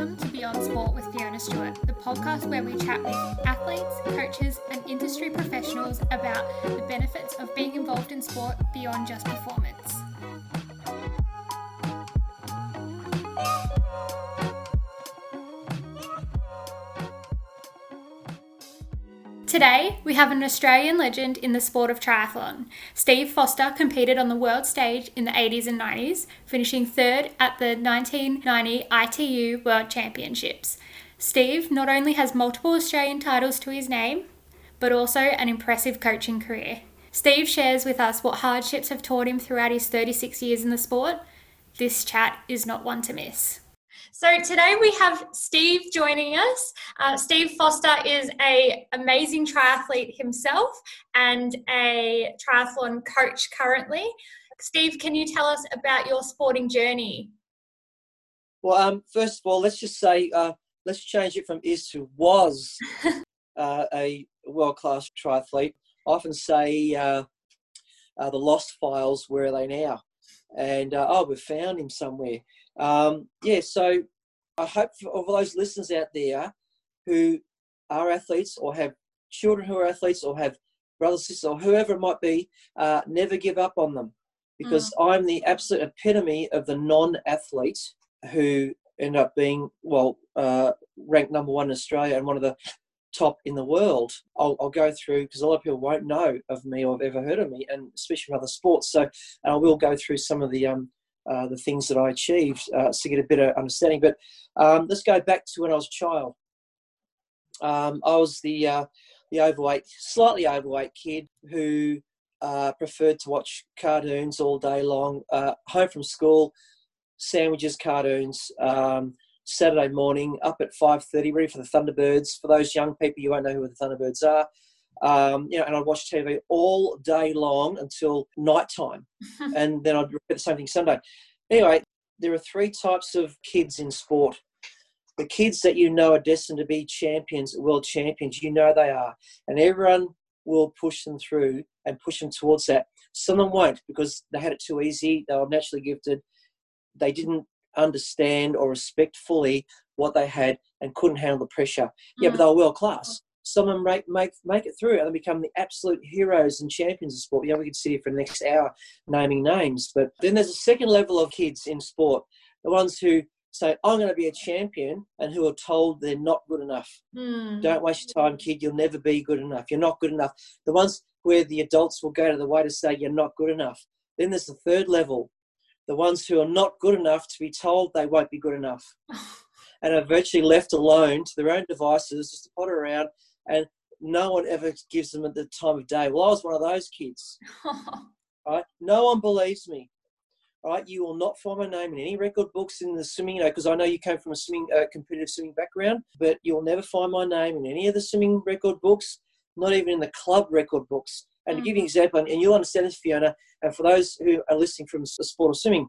Welcome to Beyond Sport with Fiona Stewart, the podcast where we chat with athletes, coaches, and industry professionals about the benefits of being involved in sport beyond just performance. Today, we have an Australian legend in the sport of triathlon. Steve Foster competed on the world stage in the 80s and 90s, finishing third at the 1990 ITU World Championships. Steve not only has multiple Australian titles to his name, but also an impressive coaching career. Steve shares with us what hardships have taught him throughout his 36 years in the sport. This chat is not one to miss. So today we have Steve joining us. Uh, Steve Foster is a amazing triathlete himself and a triathlon coach currently. Steve, can you tell us about your sporting journey? Well, um, first of all, let's just say uh, let's change it from is to was uh, a world class triathlete. I often say uh, uh, the lost files. Where are they now? And uh, oh, we've found him somewhere. Um, yeah, so I hope for all those listeners out there who are athletes or have children who are athletes or have brothers, sisters, or whoever it might be, uh, never give up on them because mm. I'm the absolute epitome of the non athlete who end up being, well, uh, ranked number one in Australia and one of the top in the world. I'll, I'll go through because a lot of people won't know of me or have ever heard of me, and especially from other sports. So I will go through some of the um, uh, the things that I achieved uh, to get a better understanding. But um, let's go back to when I was a child. Um, I was the uh, the overweight, slightly overweight kid who uh, preferred to watch cartoons all day long. Uh, home from school, sandwiches, cartoons. Um, Saturday morning, up at five thirty, ready for the Thunderbirds. For those young people, you won't know who the Thunderbirds are. Um, you know, and I'd watch TV all day long until night time, and then I'd repeat the same thing Sunday. Anyway, there are three types of kids in sport. The kids that you know are destined to be champions, world champions, you know they are, and everyone will push them through and push them towards that. Some of them won't because they had it too easy. They were naturally gifted. They didn't understand or respect fully what they had and couldn't handle the pressure. Yeah, mm. but they were world class some of them make, make, make it through and become the absolute heroes and champions of sport. Yeah, we could sit here for the next hour naming names. But then there's a second level of kids in sport, the ones who say, I'm going to be a champion, and who are told they're not good enough. Mm. Don't waste your time, kid. You'll never be good enough. You're not good enough. The ones where the adults will go to the way to say, You're not good enough. Then there's the third level, the ones who are not good enough to be told they won't be good enough. and are virtually left alone to their own devices just to potter around and no one ever gives them at the time of day. Well, I was one of those kids. right? No one believes me. Right? You will not find my name in any record books in the swimming, you know, because I know you came from a swimming, uh, competitive swimming background, but you'll never find my name in any of the swimming record books, not even in the club record books. And mm-hmm. to give you an mm. example, and you'll understand this, Fiona, and for those who are listening from the sport of swimming,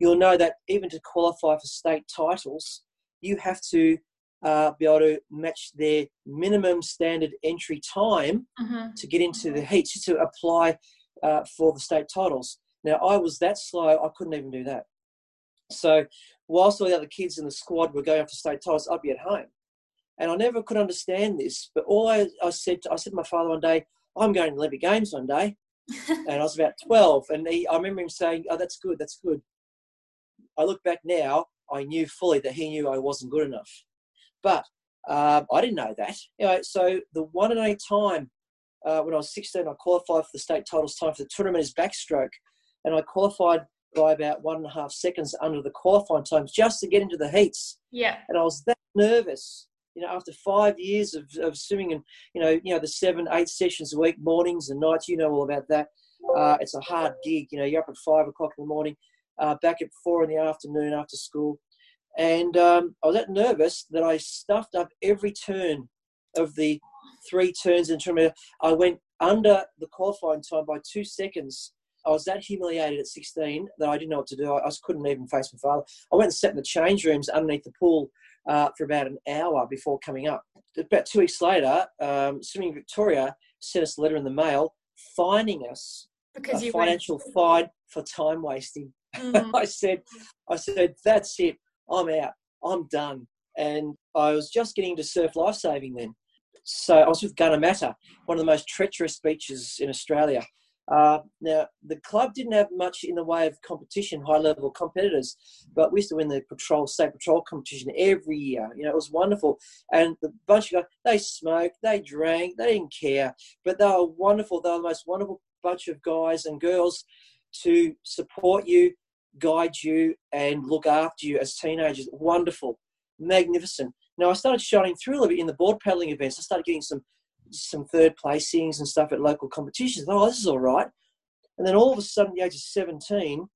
you'll know that even to qualify for state titles, you have to uh, be able to match their minimum standard entry time mm-hmm. to get into the heats to apply uh, for the state titles. Now, I was that slow, I couldn't even do that. So, whilst all the other kids in the squad were going after state titles, I'd be at home. And I never could understand this, but all I, I said, to, I said to my father one day, I'm going to the Olympic Games one day. and I was about 12, and he, I remember him saying, Oh, that's good, that's good. I look back now, I knew fully that he knew I wasn't good enough. But um, I didn't know that. Anyway, so the one and only time uh, when I was 16, I qualified for the state titles time for the tournament is backstroke, and I qualified by about one and a half seconds under the qualifying times just to get into the heats. Yeah. And I was that nervous, you know, after five years of, of swimming and you know, you know, the seven, eight sessions a week, mornings and nights. You know all about that. Uh, it's a hard gig. You know, you're up at five o'clock in the morning, uh, back at four in the afternoon after school. And um, I was that nervous that I stuffed up every turn of the three turns in tournament. I went under the qualifying time by two seconds. I was that humiliated at 16 that I didn't know what to do. I, I couldn't even face my father. I went and sat in the change rooms underneath the pool uh, for about an hour before coming up. About two weeks later, um, Swimming Victoria sent us a letter in the mail fining us because a financial went... fine for time wasting. Mm-hmm. I said, I said, that's it. I'm out. I'm done. and I was just getting into surf lifesaving then. So I was with Gunnamatta, one of the most treacherous beaches in Australia. Uh, now, the club didn't have much in the way of competition, high level competitors, but we used to win the patrol, state patrol competition every year. You know, it was wonderful. And the bunch of guys, they smoked, they drank, they didn't care, but they were wonderful. They were the most wonderful bunch of guys and girls to support you, guide you, and look after you as teenagers. Wonderful, magnificent. Now, I started shining through a little bit in the board paddling events. I started getting some some third placings and stuff at local competitions. Oh, this is all right. And then all of a sudden, the age of 17,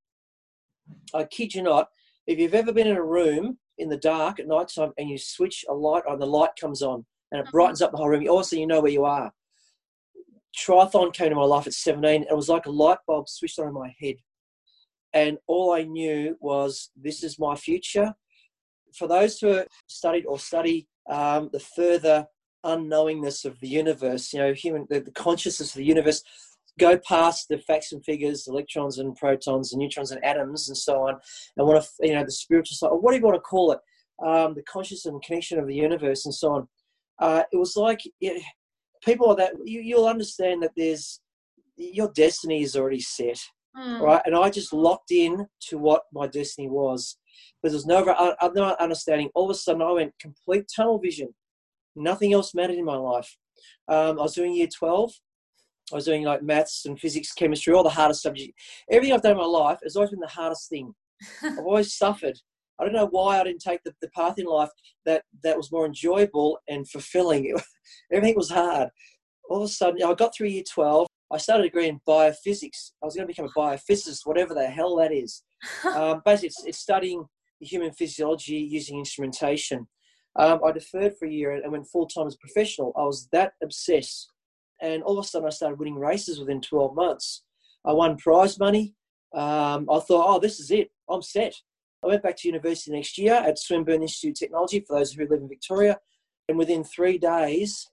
I kid you not, if you've ever been in a room in the dark at night time and you switch a light on, the light comes on and it mm-hmm. brightens up the whole room, you also you know where you are. Triathlon came to my life at 17. It was like a light bulb switched on in my head. And all I knew was this is my future. For those who studied or study um, the further unknowingness of the universe, you know, human the, the consciousness of the universe, go past the facts and figures, electrons and protons and neutrons and atoms and so on, and want to, you know, the spiritual side, or what do you want to call it, um, the conscious and connection of the universe and so on. Uh, it was like it, people that. You, you'll understand that there's your destiny is already set, mm. right? And I just locked in to what my destiny was. But there's no other understanding. All of a sudden, I went complete tunnel vision Nothing else mattered in my life. Um, I was doing year 12. I was doing like maths and physics, chemistry, all the hardest subjects. Everything I've done in my life has always been the hardest thing. I've always suffered. I don't know why I didn't take the, the path in life that, that was more enjoyable and fulfilling. Everything was hard. All of a sudden, I got through year 12. I started a degree in biophysics. I was going to become a biophysicist, whatever the hell that is. um, basically, it's, it's studying human physiology using instrumentation. Um, I deferred for a year and went full time as a professional. I was that obsessed. And all of a sudden, I started winning races within 12 months. I won prize money. Um, I thought, oh, this is it. I'm set. I went back to university next year at Swinburne Institute of Technology for those who live in Victoria. And within three days,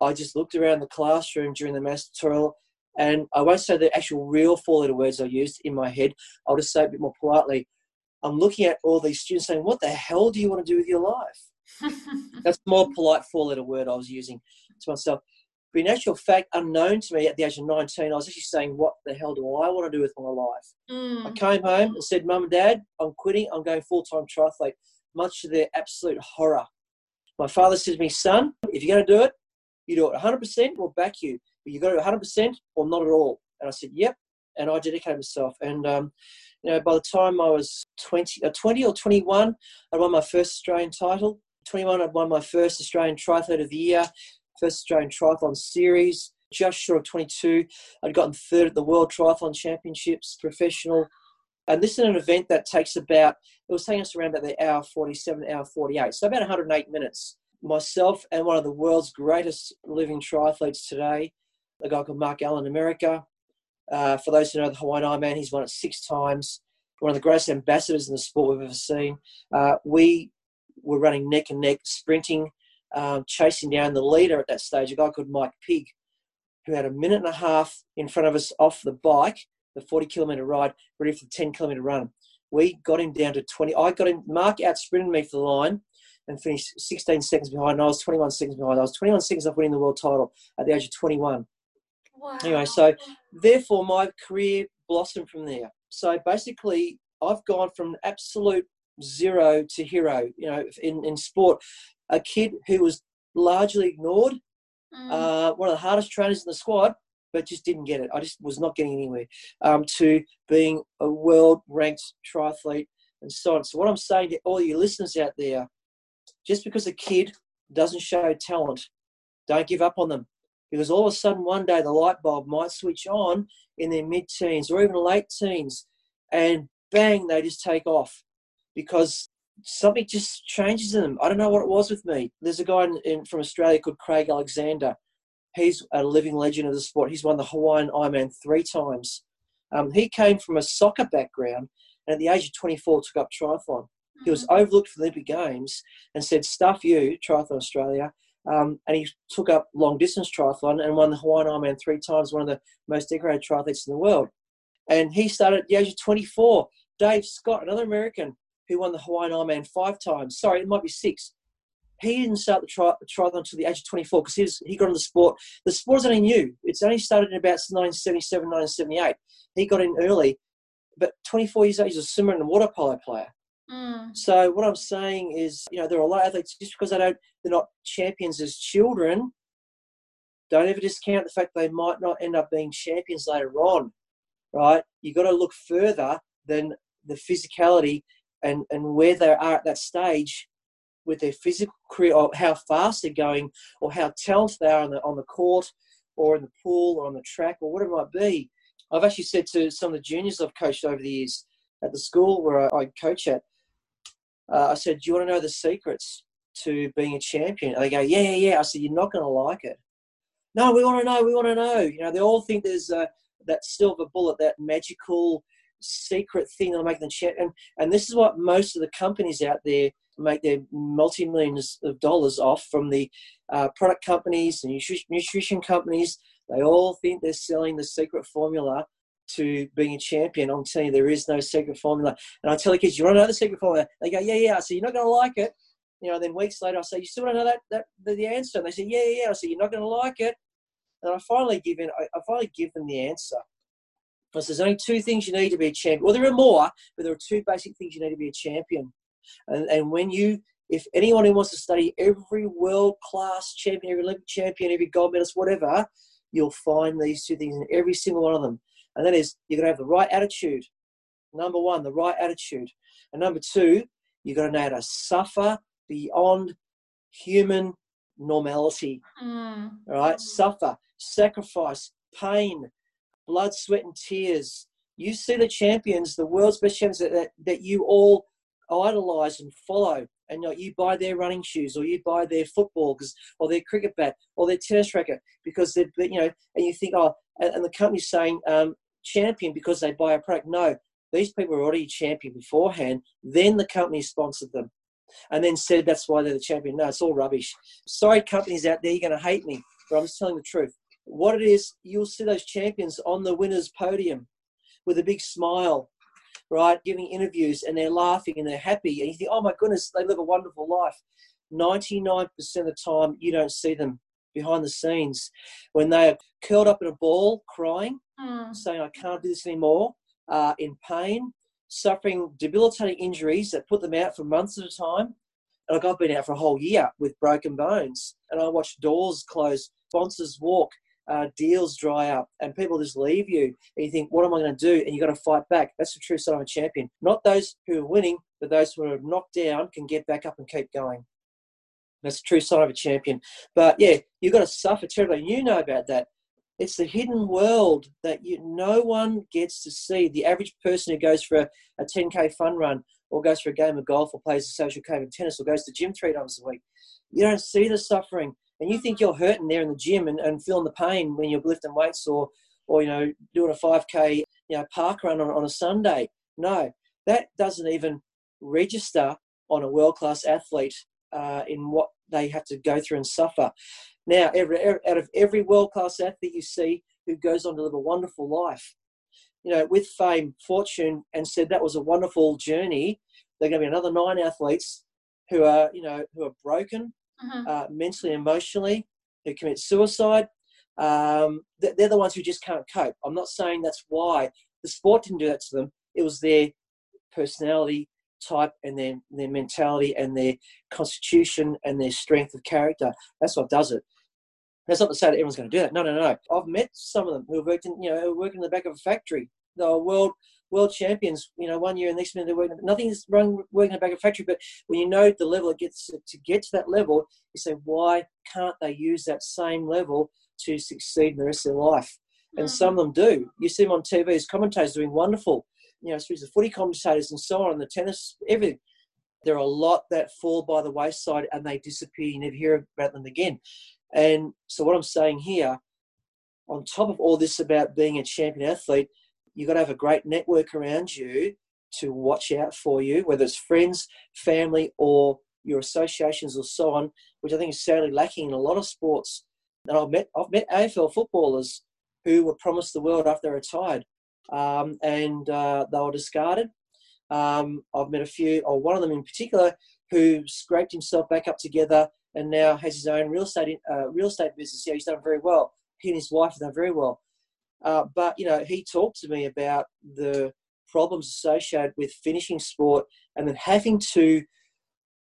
I just looked around the classroom during the maths tutorial. And I won't say the actual real four letter words I used in my head. I'll just say it a bit more politely. I'm looking at all these students saying, What the hell do you want to do with your life? That's more polite four letter word I was using to myself. But in actual fact, unknown to me at the age of 19, I was actually saying, What the hell do I want to do with my life? Mm. I came home and said, Mum and Dad, I'm quitting. I'm going full time triathlete, much to their absolute horror. My father said to me, Son, if you're going to do it, you do it 100%, we'll back you. But you've got to 100% or not at all. And I said, Yep. And I dedicated myself. And um, you know, by the time I was 20, uh, 20 or 21, I won my first Australian title. 21, I'd won my first Australian Triathlete of the Year, first Australian Triathlon Series. Just short of 22, I'd gotten third at the World Triathlon Championships, professional. And this is an event that takes about, it was taking us around about the hour 47, hour 48, so about 108 minutes. Myself and one of the world's greatest living triathletes today, a guy called Mark Allen America. Uh, for those who know the Hawaiian Ironman, he's won it six times. One of the greatest ambassadors in the sport we've ever seen. Uh, we were running neck and neck, sprinting, um, chasing down the leader at that stage, a guy called Mike Pigg, who had a minute and a half in front of us off the bike, the 40 kilometre ride, ready for the 10 kilometre run. We got him down to 20. I got him, Mark out sprinted me for the line and finished 16 seconds behind. I was 21 seconds behind. I was 21 seconds off winning the world title at the age of 21. Wow. Anyway, so therefore my career blossomed from there. So basically, I've gone from absolute zero to hero. You know, in in sport, a kid who was largely ignored, mm. uh, one of the hardest trainers in the squad, but just didn't get it. I just was not getting anywhere. Um, to being a world ranked triathlete and so on. So what I'm saying to all you listeners out there, just because a kid doesn't show talent, don't give up on them. Because all of a sudden, one day, the light bulb might switch on in their mid teens or even late teens, and bang, they just take off because something just changes in them. I don't know what it was with me. There's a guy in, in, from Australia called Craig Alexander. He's a living legend of the sport. He's won the Hawaiian Ironman three times. Um, he came from a soccer background and at the age of 24 took up triathlon. He was mm-hmm. overlooked for the Olympic Games and said, Stuff you, Triathlon Australia. Um, and he took up long distance triathlon and won the Hawaiian Ironman three times, one of the most decorated triathletes in the world. And he started at the age of 24. Dave Scott, another American, who won the Hawaiian Ironman five times. Sorry, it might be six. he didn't start the tri- triathlon until the age of 24 because he, was, he got into the sport. The sport is only new. It's only started in about 1977, 1978. He got in early, but 24 years old, he's a swimmer and a water polo player. Mm. So what I'm saying is, you know, there are a lot of athletes just because they don't, they're not champions as children. Don't ever discount the fact they might not end up being champions later on, right? You've got to look further than the physicality and, and where they are at that stage with their physical career or how fast they're going or how talented they are on the, on the court or in the pool or on the track or whatever it might be. I've actually said to some of the juniors I've coached over the years at the school where I, I coach at, uh, I said, Do you want to know the secrets to being a champion? And they go, Yeah, yeah, yeah. I said, You're not going to like it. No, we want to know. We want to know. You know, they all think there's uh, that silver bullet, that magical secret thing that'll make them champion. And this is what most of the companies out there make their multi millions of dollars off from the uh, product companies and nutrition companies. They all think they're selling the secret formula to being a champion. I'm telling you, there is no secret formula. And I tell the kids, you want to know the secret formula? They go, yeah, yeah. I say, you're not going to like it. You know, then weeks later, I say, you still want to know that, that the, answer? And they say, yeah, yeah, yeah. I say, you're not going to like it. And I finally give in, I, I finally give them the answer. Because there's only two things you need to be a champion. Well, there are more, but there are two basic things you need to be a champion. And, and when you, if anyone who wants to study every world class champion, every Olympic champion, every gold medalist, whatever, you'll find these two things in every single one of them. And that is, you're going to have the right attitude. Number one, the right attitude. And number two, you're going to know how to suffer beyond human normality. Mm. All right? Suffer, sacrifice, pain, blood, sweat, and tears. You see the champions, the world's best champions that, that, that you all idolize and follow. And you, know, you buy their running shoes, or you buy their football, or their cricket bat, or their tennis racket, because they're, you know, and you think, oh, and, and the company's saying um, champion because they buy a product. No, these people are already champion beforehand. Then the company sponsored them, and then said that's why they're the champion. No, it's all rubbish. Sorry, companies out there, you're going to hate me, but I'm just telling the truth. What it is, you'll see those champions on the winners' podium with a big smile, right, giving interviews, and they're laughing and they're happy, and you think, oh my goodness, they live a wonderful life. 99% of the time, you don't see them behind the scenes when they are curled up in a ball crying, mm. saying, I can't do this anymore, uh, in pain, suffering debilitating injuries that put them out for months at a time. And like I've been out for a whole year with broken bones, and I watch doors close, sponsors walk, uh, deals dry up, and people just leave you. And you think, what am I going to do? And you got to fight back. That's the true sign of a champion. Not those who are winning, but those who are knocked down can get back up and keep going. That's a true sign of a champion. But yeah, you've got to suffer terribly. You know about that. It's the hidden world that you, no one gets to see. The average person who goes for a, a 10k fun run or goes for a game of golf or plays a social game of tennis or goes to gym three times a week, you don't see the suffering. And you think you're hurting there in the gym and, and feeling the pain when you're lifting weights or, or you know, doing a 5k you know, park run on, on a Sunday. No, that doesn't even register on a world class athlete uh, in what they have to go through and suffer. Now, every, out of every world class athlete you see who goes on to live a wonderful life, you know, with fame, fortune, and said that was a wonderful journey, there are going to be another nine athletes who are, you know, who are broken mm-hmm. uh, mentally, emotionally, who commit suicide. Um, they're the ones who just can't cope. I'm not saying that's why the sport didn't do that to them. It was their personality, type and their, their mentality and their constitution and their strength of character. That's what does it. That's not to say that everyone's going to do that. No, no, no. I've met some of them who have worked in, you know, working in the back of a factory. They were world world champions, you know, one year and next minute they're working. Nothing's wrong working in the back of a factory, but when you know the level it gets to get to that level, you say, why can't they use that same level to succeed in the rest of their life? And mm-hmm. some of them do. You see them on TV as commentators doing wonderful you know, through the footy commentators and so on, the tennis, everything. There are a lot that fall by the wayside and they disappear. You never hear about them again. And so, what I'm saying here, on top of all this about being a champion athlete, you've got to have a great network around you to watch out for you, whether it's friends, family, or your associations or so on, which I think is sadly lacking in a lot of sports. And I've met I've met AFL footballers who were promised the world after they retired, um, and uh, they were discarded. Um, I've met a few, or one of them in particular, who scraped himself back up together and now has his own real estate uh, real estate business. Yeah, he's done very well. He and his wife have done very well. Uh, but you know, he talked to me about the problems associated with finishing sport and then having to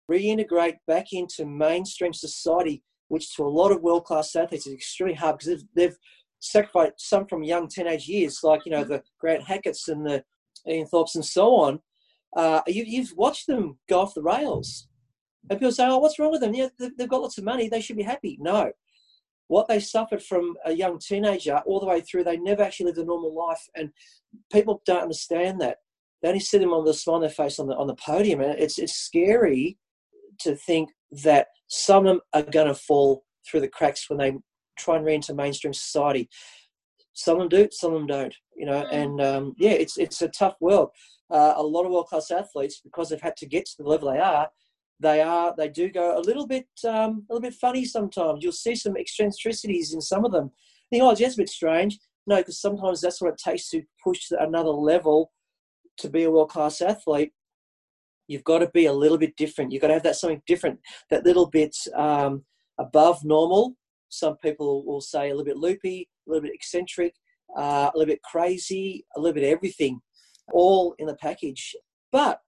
reintegrate back into mainstream society, which to a lot of world class athletes is extremely hard because they've, they've, sacrificed some from young teenage years, like you know the Grant Hackett's and the Ian Thorpes and so on. Uh, you, you've watched them go off the rails and people say, oh, what's wrong with them? Yeah, they've got lots of money. They should be happy. No. What they suffered from a young teenager all the way through, they never actually lived a normal life. And people don't understand that. They only see them on the smile on their face on the, on the podium. And it's, it's scary to think that some of them are going to fall through the cracks when they try and re-enter mainstream society. Some of them do, some of them don't. You know, mm. and um, yeah, it's it's a tough world. Uh, a lot of world-class athletes, because they've had to get to the level they are, they are they do go a little bit um, a little bit funny sometimes. You'll see some eccentricities in some of them. You think, oh, it's just a bit strange. No, because sometimes that's what it takes to push to another level to be a world class athlete. You've got to be a little bit different. You've got to have that something different, that little bit um, above normal. Some people will say a little bit loopy, a little bit eccentric, uh, a little bit crazy, a little bit everything, all in the package. But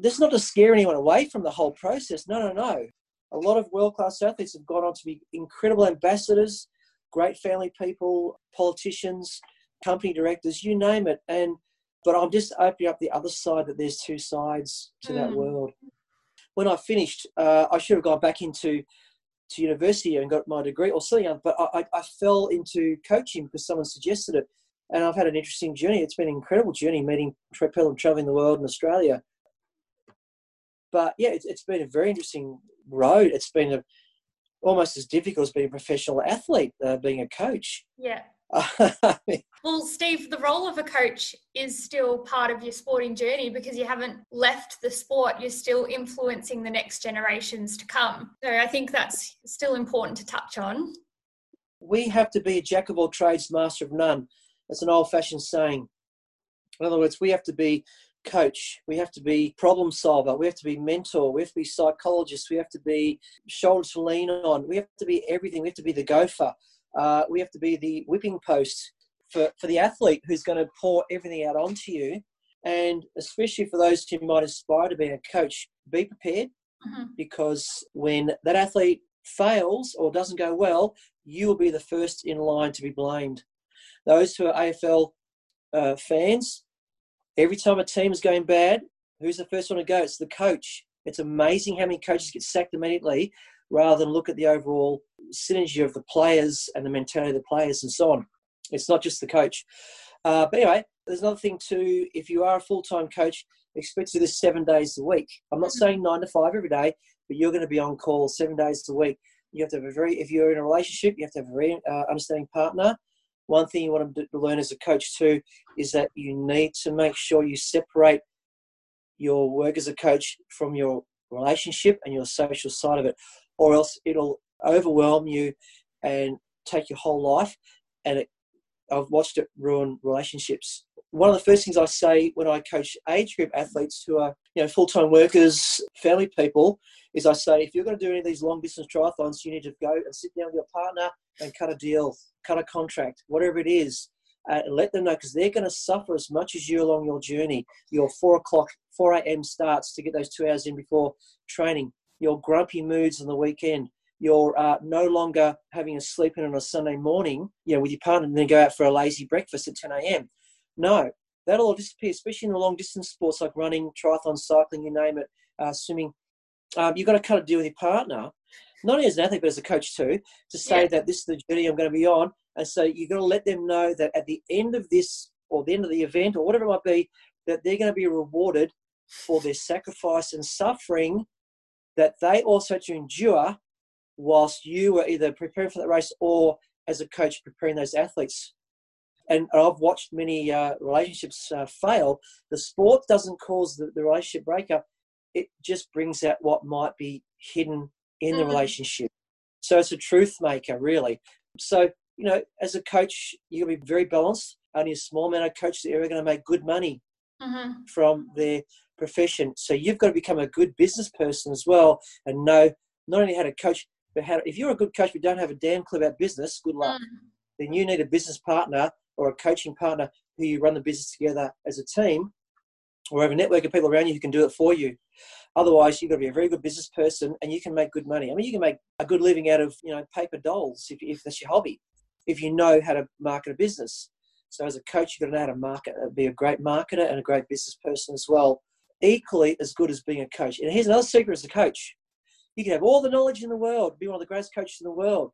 this is not to scare anyone away from the whole process. No, no, no. A lot of world class athletes have gone on to be incredible ambassadors, great family people, politicians, company directors, you name it. And but I'm just opening up the other side that there's two sides to mm. that world. When I finished, uh, I should have gone back into to university and got my degree or something, but I, I, fell into coaching because someone suggested it. And I've had an interesting journey. It's been an incredible journey meeting people and traveling the world in Australia but yeah, it's, it's been a very interesting road. It's been a, almost as difficult as being a professional athlete, uh, being a coach. Yeah. well, Steve, the role of a coach is still part of your sporting journey because you haven't left the sport. You're still influencing the next generations to come. So I think that's still important to touch on. We have to be a jack of all trades, master of none. It's an old fashioned saying. In other words, we have to be coach. We have to be problem solver. We have to be mentor. We have to be psychologist. We have to be shoulders to lean on. We have to be everything. We have to be the gopher. Uh, we have to be the whipping post for, for the athlete who's going to pour everything out onto you. And especially for those who might aspire to be a coach, be prepared mm-hmm. because when that athlete fails or doesn't go well, you will be the first in line to be blamed. Those who are AFL uh, fans, Every time a team is going bad, who's the first one to go? It's the coach. It's amazing how many coaches get sacked immediately rather than look at the overall synergy of the players and the mentality of the players and so on. It's not just the coach. Uh, but anyway, there's another thing too. If you are a full time coach, expect to do this seven days a week. I'm not saying nine to five every day, but you're going to be on call seven days a week. You have to have a very, if you're in a relationship, you have to have a very uh, understanding partner one thing you want to learn as a coach too is that you need to make sure you separate your work as a coach from your relationship and your social side of it, or else it'll overwhelm you and take your whole life. And it, I've watched it ruin relationships. One of the first things I say when I coach age group athletes who are you know full time workers, family people, is I say if you're going to do any of these long distance triathlons, you need to go and sit down with your partner and cut a deal cut a contract, whatever it is, uh, and let them know because they're going to suffer as much as you along your journey. Your four o'clock, 4 a.m. starts to get those two hours in before training, your grumpy moods on the weekend, you're uh, no longer having a sleep in on a Sunday morning, you know, with your partner and then go out for a lazy breakfast at 10 a.m. No, that'll all disappear, especially in the long distance sports like running, triathlon, cycling, you name it, uh, swimming. Um, you've got to cut a deal with your partner not only as an athlete but as a coach too, to say yeah. that this is the journey I'm going to be on. And so you've got to let them know that at the end of this or the end of the event or whatever it might be, that they're going to be rewarded for their sacrifice and suffering that they also had to endure whilst you were either preparing for that race or as a coach preparing those athletes. And I've watched many uh, relationships uh, fail. The sport doesn't cause the, the relationship breakup. It just brings out what might be hidden in mm-hmm. the relationship. So it's a truth maker, really. So, you know, as a coach, you're going to be very balanced. Only a small amount of coaches are going to make good money mm-hmm. from their profession. So you've got to become a good business person as well and know not only how to coach, but how. To, if you're a good coach but don't have a damn clue about business, good luck. Mm. Then you need a business partner or a coaching partner who you run the business together as a team, or have a network of people around you who can do it for you. Otherwise, you've got to be a very good business person, and you can make good money. I mean, you can make a good living out of you know paper dolls if, if that's your hobby, if you know how to market a business. So as a coach, you've got to know how to market, be a great marketer and a great business person as well. Equally as good as being a coach. And here's another secret as a coach. You can have all the knowledge in the world, be one of the greatest coaches in the world.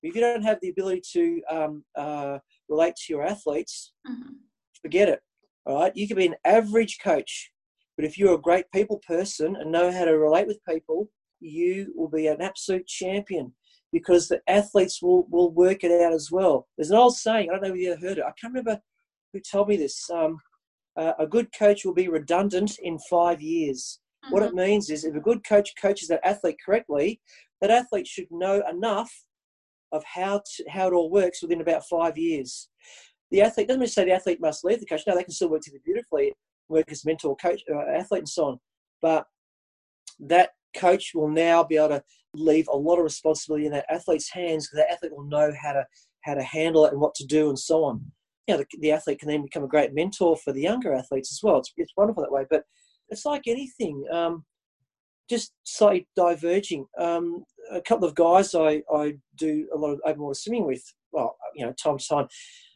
But if you don't have the ability to um, uh, relate to your athletes, mm-hmm. forget it. All right. You can be an average coach, but if you're a great people person and know how to relate with people, you will be an absolute champion because the athletes will, will work it out as well. There's an old saying, I don't know if you ever heard it, I can't remember who told me this. Um, uh, a good coach will be redundant in five years. Mm-hmm. What it mm-hmm. means is if a good coach coaches that athlete correctly, that athlete should know enough of how, to, how it all works within about five years. The athlete doesn't mean to say the athlete must leave the coach. No, they can still work together beautifully, work as mentor, coach, uh, athlete, and so on. But that coach will now be able to leave a lot of responsibility in that athlete's hands because that athlete will know how to how to handle it and what to do and so on. You know, the, the athlete can then become a great mentor for the younger athletes as well. It's, it's wonderful that way. But it's like anything, um, just slightly diverging. Um, a couple of guys I, I do a lot of open water swimming with, well, you know, time to time,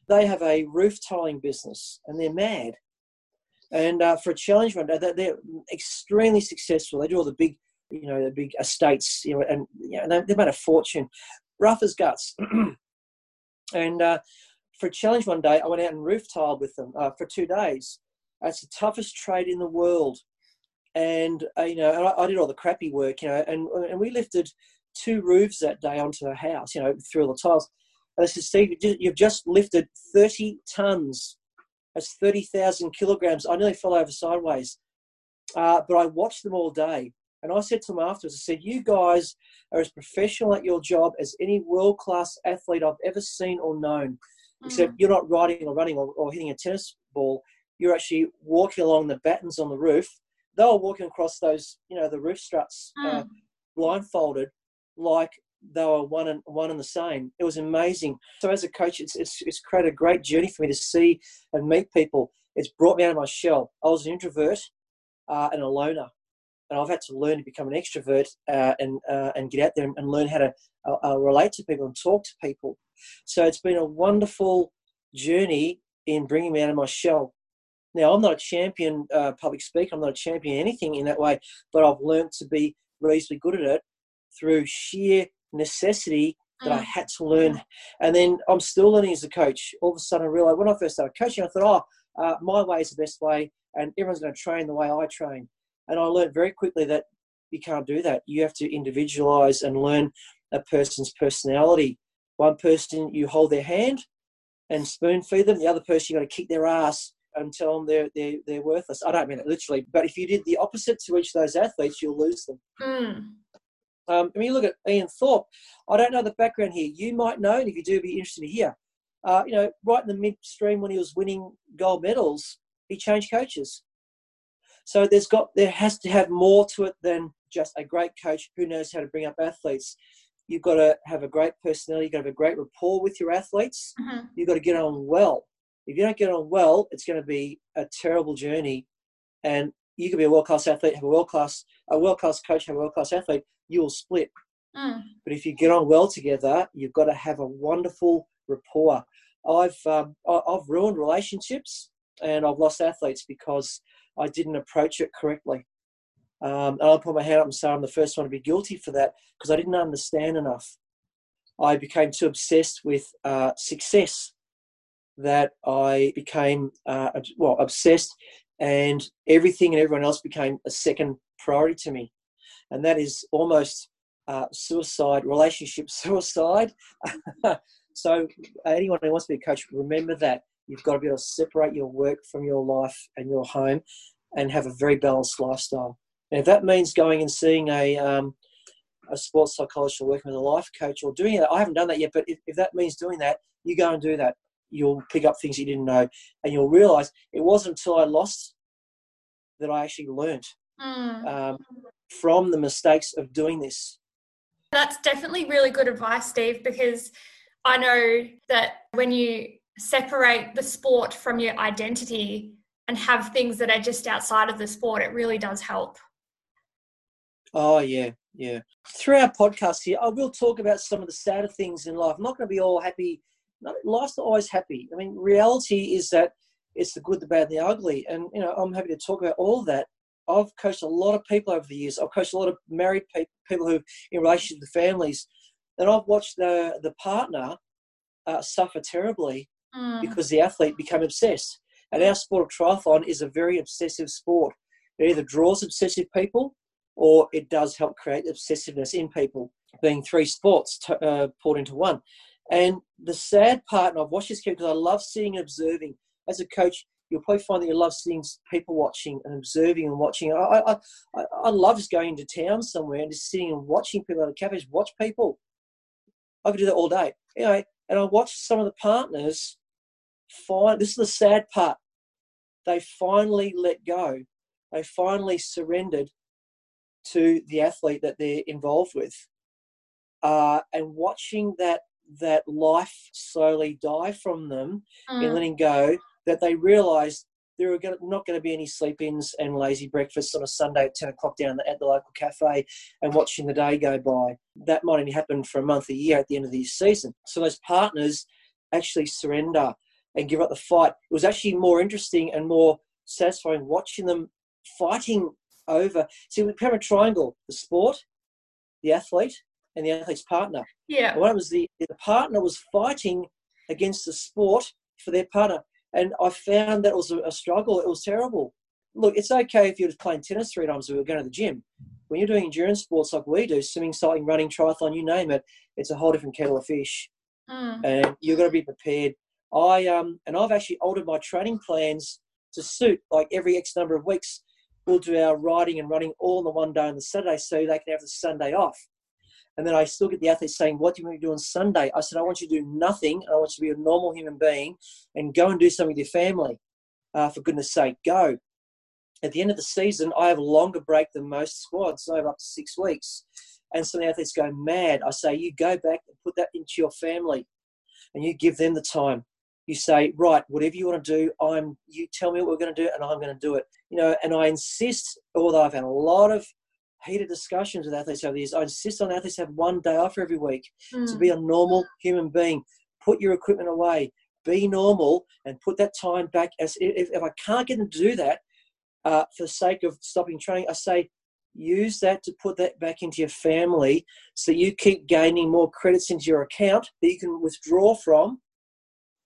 they have a roof tiling business and they're mad. And uh, for a challenge run, they're, extremely successful. They do all the big you know, the big estates, you know, and you know, they've made a fortune, rough as guts. and uh, for a challenge one day, I went out and roof tiled with them uh, for two days. It's the toughest trade in the world. And, uh, you know, I, I, did all the crappy work, you know, and, and we lifted two roofs that day onto a house, you know, through all the tiles. And I said, Steve, you've just lifted 30 tons. That's 30,000 kilograms. I nearly fell over sideways. Uh, but I watched them all day. And I said to them afterwards, I said, You guys are as professional at your job as any world class athlete I've ever seen or known. Mm. Except you're not riding or running or, or, hitting a tennis ball. You're actually walking along the battens on the roof. They were walking across those, you know, the roof struts uh, mm. uh, blindfolded like they were one and one and the same. It was amazing. So as a coach, it's, it's, it's created a great journey for me to see and meet people. It's brought me out of my shell. I was an introvert uh, and a loner and I've had to learn to become an extrovert uh, and uh, and get out there and learn how to uh, uh, relate to people and talk to people. So it's been a wonderful journey in bringing me out of my shell. Now I'm not a champion uh, public speaker. I'm not a champion anything in that way, but I've learned to be reasonably good at it through sheer necessity that I mm. had to learn. And then I'm still learning as a coach. All of a sudden, I realized when I first started coaching, I thought, oh, uh, my way is the best way, and everyone's going to train the way I train. And I learned very quickly that you can't do that. You have to individualize and learn a person's personality. One person, you hold their hand and spoon feed them. The other person, you got to kick their ass and tell them they're, they're, they're worthless. I don't mean it literally, but if you did the opposite to each of those athletes, you'll lose them. Mm. Um, I mean, you look at Ian Thorpe. I don't know the background here. You might know, and if you do, be interested to hear. Uh, you know, right in the midstream when he was winning gold medals, he changed coaches. So there's got there has to have more to it than just a great coach who knows how to bring up athletes. You've got to have a great personality. You've got to have a great rapport with your athletes. Mm-hmm. You've got to get on well. If you don't get on well, it's going to be a terrible journey. And you could be a world class athlete, have a world class a world class coach, have a world class athlete. You will split. Mm. But if you get on well together, you've got to have a wonderful rapport. I've um, I've ruined relationships and I've lost athletes because I didn't approach it correctly. Um, and I'll put my hand up and say I'm the first one to be guilty for that because I didn't understand enough. I became too obsessed with uh, success that I became, uh, well, obsessed, and everything and everyone else became a second priority to me. And that is almost uh, suicide, relationship suicide. so, anyone who wants to be a coach, remember that You've got to be able to separate your work from your life and your home and have a very balanced lifestyle. And if that means going and seeing a, um, a sports psychologist or working with a life coach or doing it, I haven't done that yet, but if, if that means doing that, you go and do that. You'll pick up things you didn't know and you'll realize it wasn't until I lost that I actually learnt Mm. um, from the mistakes of doing this. That's definitely really good advice, Steve, because I know that when you separate the sport from your identity and have things that are just outside of the sport, it really does help. Oh yeah, yeah. Through our podcast here, I will talk about some of the sadder things in life. I'm not going to be all happy. Life's not always happy. I mean, reality is that it's the good, the bad, and the ugly. And you know, I'm happy to talk about all that. I've coached a lot of people over the years. I've coached a lot of married people, people who in relationship to families, and I've watched the the partner uh, suffer terribly Mm. because the athlete became obsessed. And our sport of triathlon is a very obsessive sport. It either draws obsessive people or it does help create obsessiveness in people, being three sports t- uh, poured into one. And the sad part, and I've watched this kid because I love seeing and observing. As a coach, you'll probably find that you love seeing people watching and observing and watching. I, I, I, love just going into town somewhere and just sitting and watching people at a cafe, watch people. I could do that all day. Know, and I watched some of the partners this is the sad part. They finally let go. They finally surrendered to the athlete that they're involved with. Uh, and watching that that life slowly die from them and Mm. letting go, that they realised there are not going to be any sleep-ins and lazy breakfasts on a Sunday at ten o'clock down at the local cafe and watching the day go by. That might only happen for a month, a year at the end of the season. So those partners actually surrender and give up the fight. It was actually more interesting and more satisfying watching them fighting over. See, we become a triangle: the sport, the athlete, and the athlete's partner. Yeah. And One was the the partner was fighting against the sport for their partner, and I found that was a, a struggle. It was terrible. Look, it's okay if you're just playing tennis three times a week, going to the gym. When you're doing endurance sports like we do, swimming, cycling, running, triathlon, you name it, it's a whole different kettle of fish, Mm. and you've got to be prepared. I um and I've actually altered my training plans to suit like every X number of weeks. We'll do our riding and running all in the one day on the Saturday, so they can have the Sunday off. And then I still get the athletes saying, What do you want to do on Sunday? I said, I want you to do nothing. I want you to be a normal human being and go and do something with your family. Uh, for goodness sake, go. At the end of the season, I have a longer break than most squads. I have up to six weeks. And some of the athletes go mad. I say, You go back and put that into your family and you give them the time. You say, Right, whatever you want to do, I'm you tell me what we're going to do and I'm going to do it. You know, and I insist, although I've had a lot of heated discussions with athletes over the years. I insist on athletes have one day off every week to Mm. be a normal human being. Put your equipment away. Be normal and put that time back. As if, if I can't get them to do that uh, for the sake of stopping training, I say use that to put that back into your family so you keep gaining more credits into your account that you can withdraw from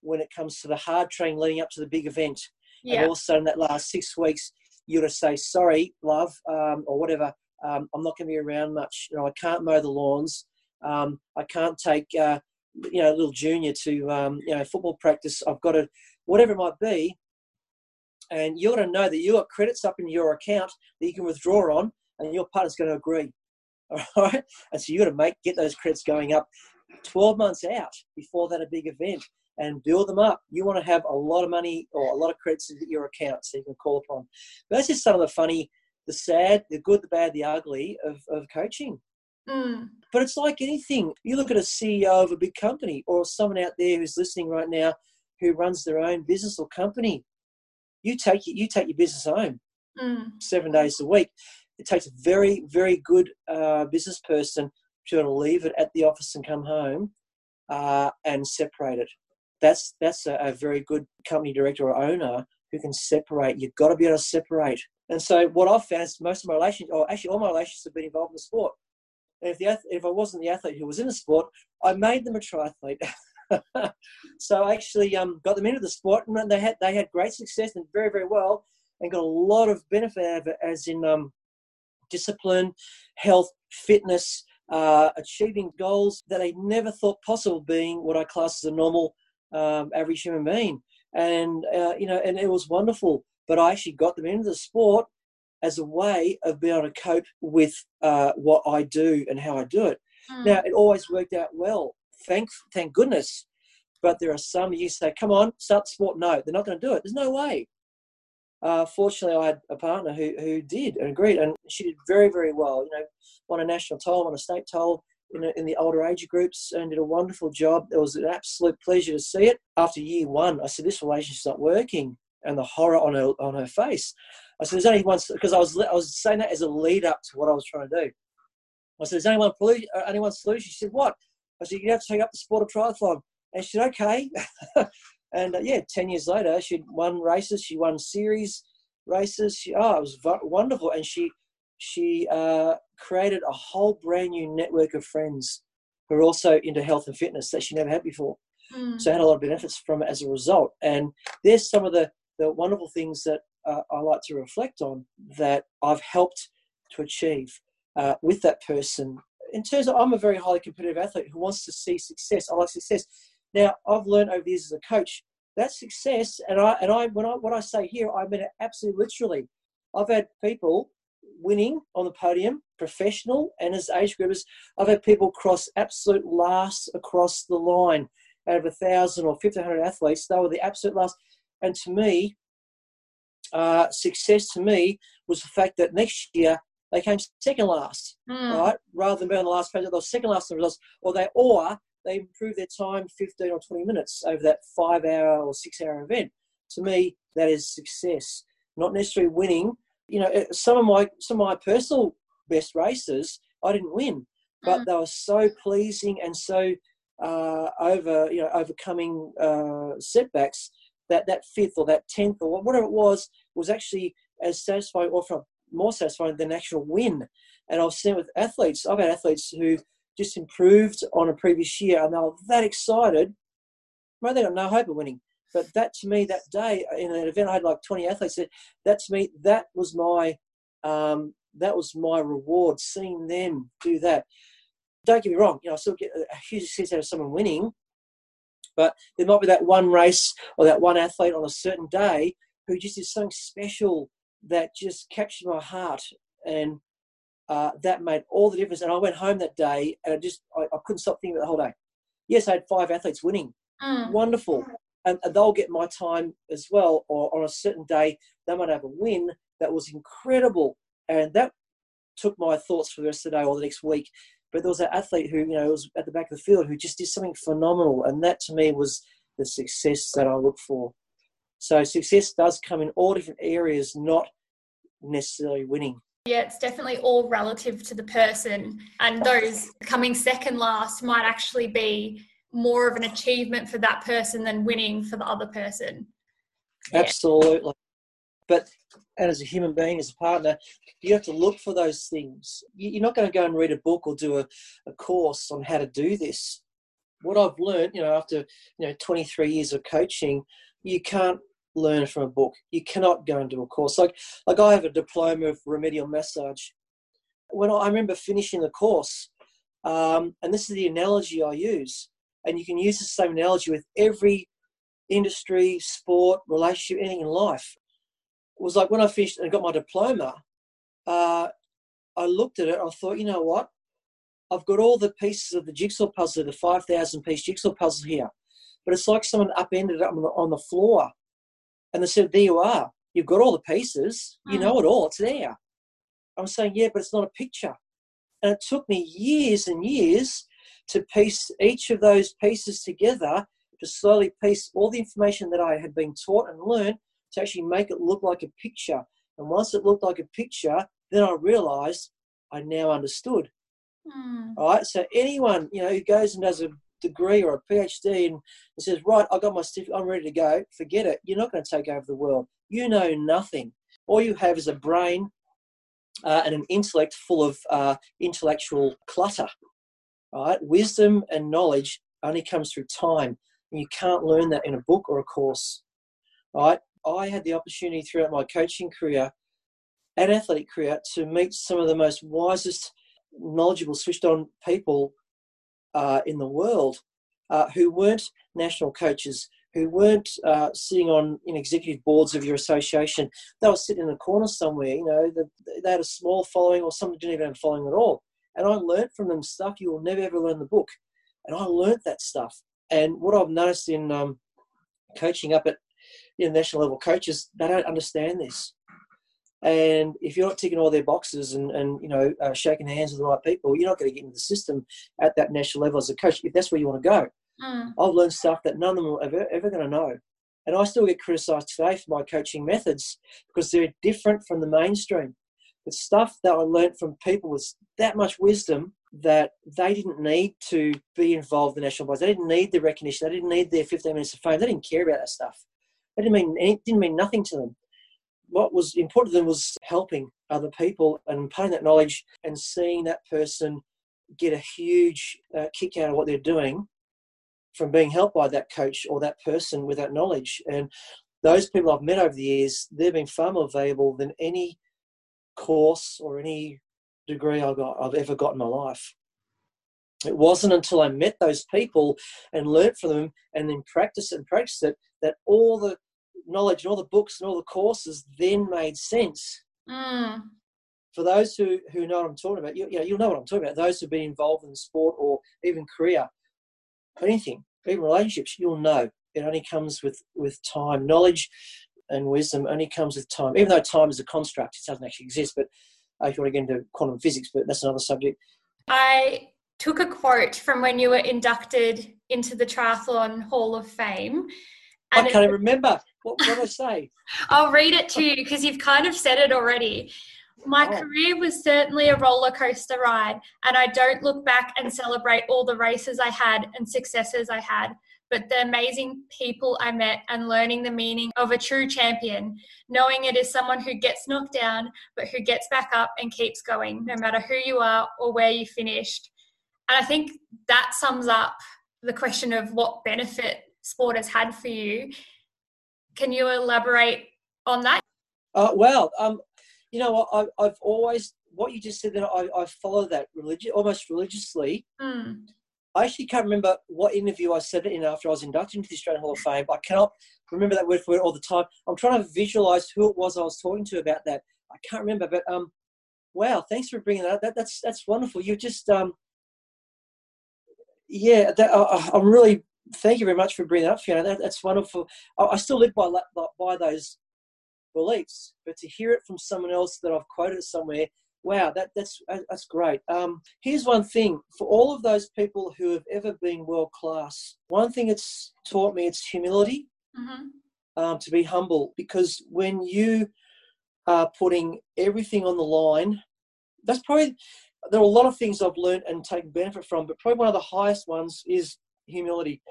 when it comes to the hard training leading up to the big event. Yeah. And also in that last six weeks, you to say, sorry, love, um, or whatever, um, I'm not going to be around much. You know, I can't mow the lawns. Um, I can't take, uh, you know, a little junior to, um, you know, football practice. I've got to, whatever it might be. And you're going to know that you've got credits up in your account that you can withdraw on, and your partner's going to agree. All right. And so you've got to make get those credits going up 12 months out before that a big event and build them up. You want to have a lot of money or a lot of credits in your account so you can call upon. But that's just some of the funny, the sad, the good, the bad, the ugly of, of coaching. Mm. But it's like anything. You look at a CEO of a big company or someone out there who's listening right now who runs their own business or company. You take you take your business home Mm. seven days a week. It takes a very, very good uh, business person to leave it at the office and come home uh, and separate it. That's that's a, a very good company director or owner who can separate. You've got to be able to separate. And so what I've found is most of my relationships, or actually all my relationships, have been involved in the sport. And if the if I wasn't the athlete who was in the sport, I made them a triathlete. so I actually um, got them into the sport, and they had they had great success and very very well, and got a lot of benefit out of it, as in um, discipline, health, fitness, uh, achieving goals that they never thought possible, being what I class as a normal um, average human being. And uh, you know, and it was wonderful. But I actually got them into the sport as a way of being able to cope with uh, what I do and how I do it. Mm. Now, it always worked out well. Thank, thank goodness. But there are some you say, come on, start the sport. No, they're not going to do it. There's no way. uh, fortunately, I had a partner who, who did and agreed, and she did very, very well. You know, won a national title, won a state title in, in the older age groups, and did a wonderful job. It was an absolute pleasure to see it. After year one, I said, "This relationship's not working," and the horror on her on her face. I said, "There's only one," because I was I was saying that as a lead up to what I was trying to do. I said, "There's only one, uh, only one solution." She said, "What?" I said, "You have to take up the sport of triathlon." And she said, "Okay." And uh, yeah, 10 years later, she'd won races. She won series races. She, oh, it was wonderful. And she, she uh, created a whole brand new network of friends who are also into health and fitness that she never had before. Mm. So I had a lot of benefits from it as a result. And there's some of the, the wonderful things that uh, I like to reflect on that I've helped to achieve uh, with that person. In terms of, I'm a very highly competitive athlete who wants to see success. I like success. Now, I've learned over the years as a coach that success, and I and I when I what I say here, I mean it absolutely literally. I've had people winning on the podium, professional and as age groupers. I've had people cross absolute last across the line out of a thousand or fifteen hundred athletes. They were the absolute last, and to me, uh, success to me was the fact that next year they came second last, mm. right? Rather than being on the last page, they were second last in the results, or they or they improved their time 15 or 20 minutes over that five hour or six hour event. To me, that is success, not necessarily winning. You know, some of my some of my personal best races, I didn't win, but mm. they were so pleasing and so uh, over you know overcoming uh, setbacks that that fifth or that tenth or whatever it was was actually as satisfying or from more satisfying than actual win. And I've seen with athletes, I've had athletes who just improved on a previous year, and they were that excited. Well, they got no hope of winning. But that to me, that day in an event, I had like 20 athletes. That to me, that was my um, that was my reward. Seeing them do that. Don't get me wrong. You know, I still get a huge sense out of someone winning, but there might be that one race or that one athlete on a certain day who just did something special that just captured my heart and uh, that made all the difference. And I went home that day and I just, I, I, couldn't stop thinking about the whole day. Yes, I had five athletes winning. Mm. Wonderful. And, they'll get my time as well. Or on a certain day, they might have a win that was incredible. And that took my thoughts for the rest of the day or the next week. But there was an athlete who, you know, was at the back of the field who just did something phenomenal. And that to me was the success that I look for. So success does come in all different areas, not necessarily winning. Yeah, it's definitely all relative to the person. And those coming second last might actually be more of an achievement for that person than winning for the other person. Yeah. Absolutely. But and as a human being, as a partner, you have to look for those things. You're not going to go and read a book or do a, a course on how to do this. What I've learned, you know, after you know 23 years of coaching, you can't learn from a book. You cannot go and do a course. Like, like I have a diploma of remedial massage. When I, I remember finishing the course, um, and this is the analogy I use, and you can use the same analogy with every industry, sport, relationship, anything in life. It was like when I finished and got my diploma, uh, I looked at it, I thought, you know what? I've got all the pieces of the jigsaw puzzle, the 5,000 piece jigsaw puzzle here. But it's like someone upended it on the, on the floor and they said, There you are. You've got all the pieces. You mm. know it all. It's there. I'm saying, Yeah, but it's not a picture. And it took me years and years to piece each of those pieces together to slowly piece all the information that I had been taught and learned to actually make it look like a picture. And once it looked like a picture, then I realized I now understood. Mm. All right. So anyone, you know, who goes and does a degree or a PhD and, says, Right, I got my certificate, I'm ready to go, forget it. You're not going to take over the world. You know nothing. All you have is a brain uh, and an intellect full of uh, intellectual clutter. Right? Wisdom and knowledge only comes through time. You can't learn that in a book or a course. Right? I had the opportunity throughout my coaching career and athletic career to meet some of the most wisest, knowledgeable, switched on people uh, in the world uh, who weren't national coaches, who weren't uh, sitting on in executive boards of your association. They were sitting in a corner somewhere. You know, they, they had a small following, or some didn't even have a following at all. And I learned from them stuff you will never ever learn in the book. And I learned that stuff. And what I've noticed in um, coaching up at you know, national level coaches, they don't understand this. And if you're not ticking all their boxes and, and you know uh, shaking hands with the right people, you're not going to get into the system at that national level as a coach. If that's where you want to go, mm. I've learned stuff that none of them are ever, ever going to know. And I still get criticised today for my coaching methods because they're different from the mainstream. But stuff that I learned from people was that much wisdom that they didn't need to be involved in national bodies. They didn't need the recognition. They didn't need their 15 minutes of fame. They didn't care about that stuff. It didn't mean it didn't mean nothing to them. What was important to them was helping other people and imparting that knowledge and seeing that person get a huge uh, kick out of what they're doing from being helped by that coach or that person with that knowledge. And those people I've met over the years, they've been far more valuable than any course or any degree I got, I've ever got in my life. It wasn't until I met those people and learnt from them and then practiced it and practiced it that all the knowledge and all the books and all the courses then made sense. Mm. For those who, who know what I'm talking about, you, you know, you'll know what I'm talking about. Those who've been involved in sport or even career, anything, even relationships, you'll know it only comes with, with time. Knowledge and wisdom only comes with time. Even though time is a construct, it doesn't actually exist. But uh, if you want to get into quantum physics, but that's another subject. I took a quote from when you were inducted into the Triathlon Hall of Fame. I can't even remember. What, what did I say? I'll read it to you because you've kind of said it already. My oh. career was certainly a roller coaster ride, and I don't look back and celebrate all the races I had and successes I had, but the amazing people I met and learning the meaning of a true champion, knowing it is someone who gets knocked down, but who gets back up and keeps going, no matter who you are or where you finished. And I think that sums up the question of what benefit sport has had for you. Can you elaborate on that? Uh, well, um, you know, I, have always what you just said that I, I follow that religion almost religiously. Mm. I actually can't remember what interview I said it in after I was inducted into the Australian Hall of Fame. I cannot remember that word for word all the time. I'm trying to visualize who it was I was talking to about that. I can't remember, but um, wow, thanks for bringing that. That, that's that's wonderful. You just um, yeah, that, uh, I'm really thank you very much for bringing that up, Fiona. That, that's wonderful. I, I still live by by those beliefs, but to hear it from someone else that I've quoted somewhere, wow, that that's that's great. Um, here's one thing for all of those people who have ever been world class. One thing it's taught me it's humility, mm-hmm. um, to be humble, because when you are putting everything on the line, that's probably there are a lot of things I've learned and taken benefit from, but probably one of the highest ones is humility.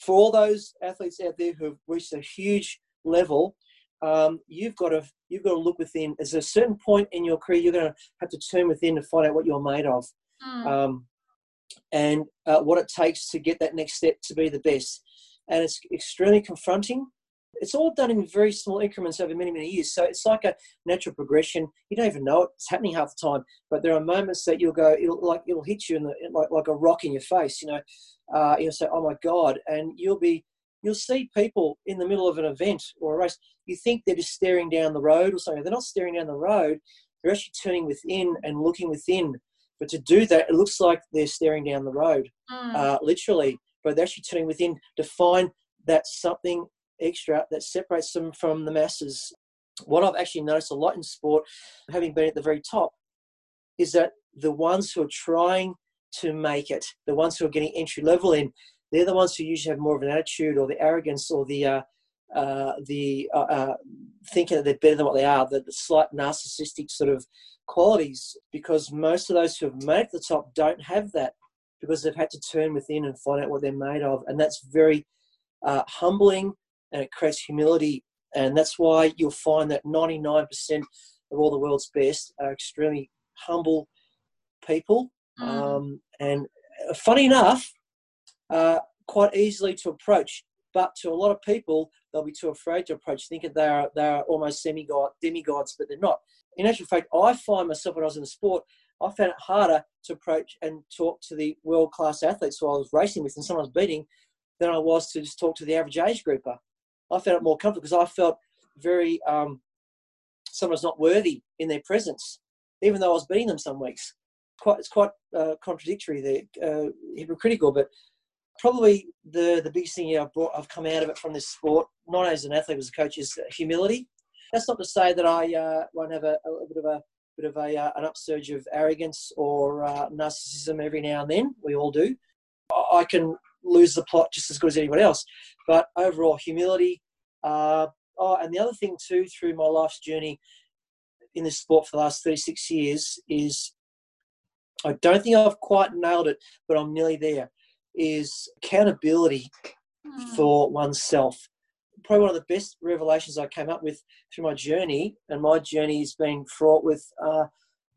For all those athletes out there who have reached a huge level, um, you've got to you've got to look within. There's a certain point in your career you're going to have to turn within to find out what you're made of, mm. um, and uh, what it takes to get that next step to be the best. And it's extremely confronting it's all done in very small increments over many, many years. So it's like a natural progression. You don't even know it's happening half the time, but there are moments that you'll go, it'll like it'll hit you in the like like a rock in your face. You know, uh, you'll say, "Oh my God," and you'll be you'll see people in the middle of an event or a race. You think they're just staring down the road or something. They're not staring down the road. They're actually turning within and looking within. But to do that, it looks like they're staring down the road, mm. uh, literally. But they're actually turning within to find that something extra that separates them from the masses. What I've actually noticed a lot in sport, having been at the very top, is that the ones who are trying to make it, the ones who are getting entry level in, they're the ones who usually have more of an attitude or the arrogance or the uh, uh, the uh, uh thinking that they're better than what they are, the, the, slight narcissistic sort of qualities. Because most of those who have made the top don't have that because they've had to turn within and find out what they're made of, and that's very uh, humbling and it creates humility. And that's why you'll find that 99% of all the world's best are extremely humble people. Mm. Um, and uh, funny enough, uh, quite easily to approach. But to a lot of people, they'll be too afraid to approach, thinking they are they are almost semi demigods, but they're not. In actual fact, I find myself when I was in the sport, I found it harder to approach and talk to the world class athletes who I was racing with and was beating than I was to just talk to the average age grouper. I found it more comfortable because I felt very um, someone's not worthy in their presence, even though I was beating them some weeks. Quite, it's quite uh, contradictory there, uh, hypocritical. But probably the the biggest thing I've brought, I've come out of it from this sport not as an athlete, as a coach, is humility. That's not to say that I uh, won't have a, a, bit of a bit of a uh, an upsurge of arrogance or uh, narcissism every now and then. We all do. I can lose the plot just as good as anybody else, but overall humility. Uh, oh, and the other thing too, through my life's journey in this sport for the last 36 years, is I don't think I've quite nailed it, but I'm nearly there. Is accountability mm. for oneself. Probably one of the best revelations I came up with through my journey, and my journey has been fraught with uh,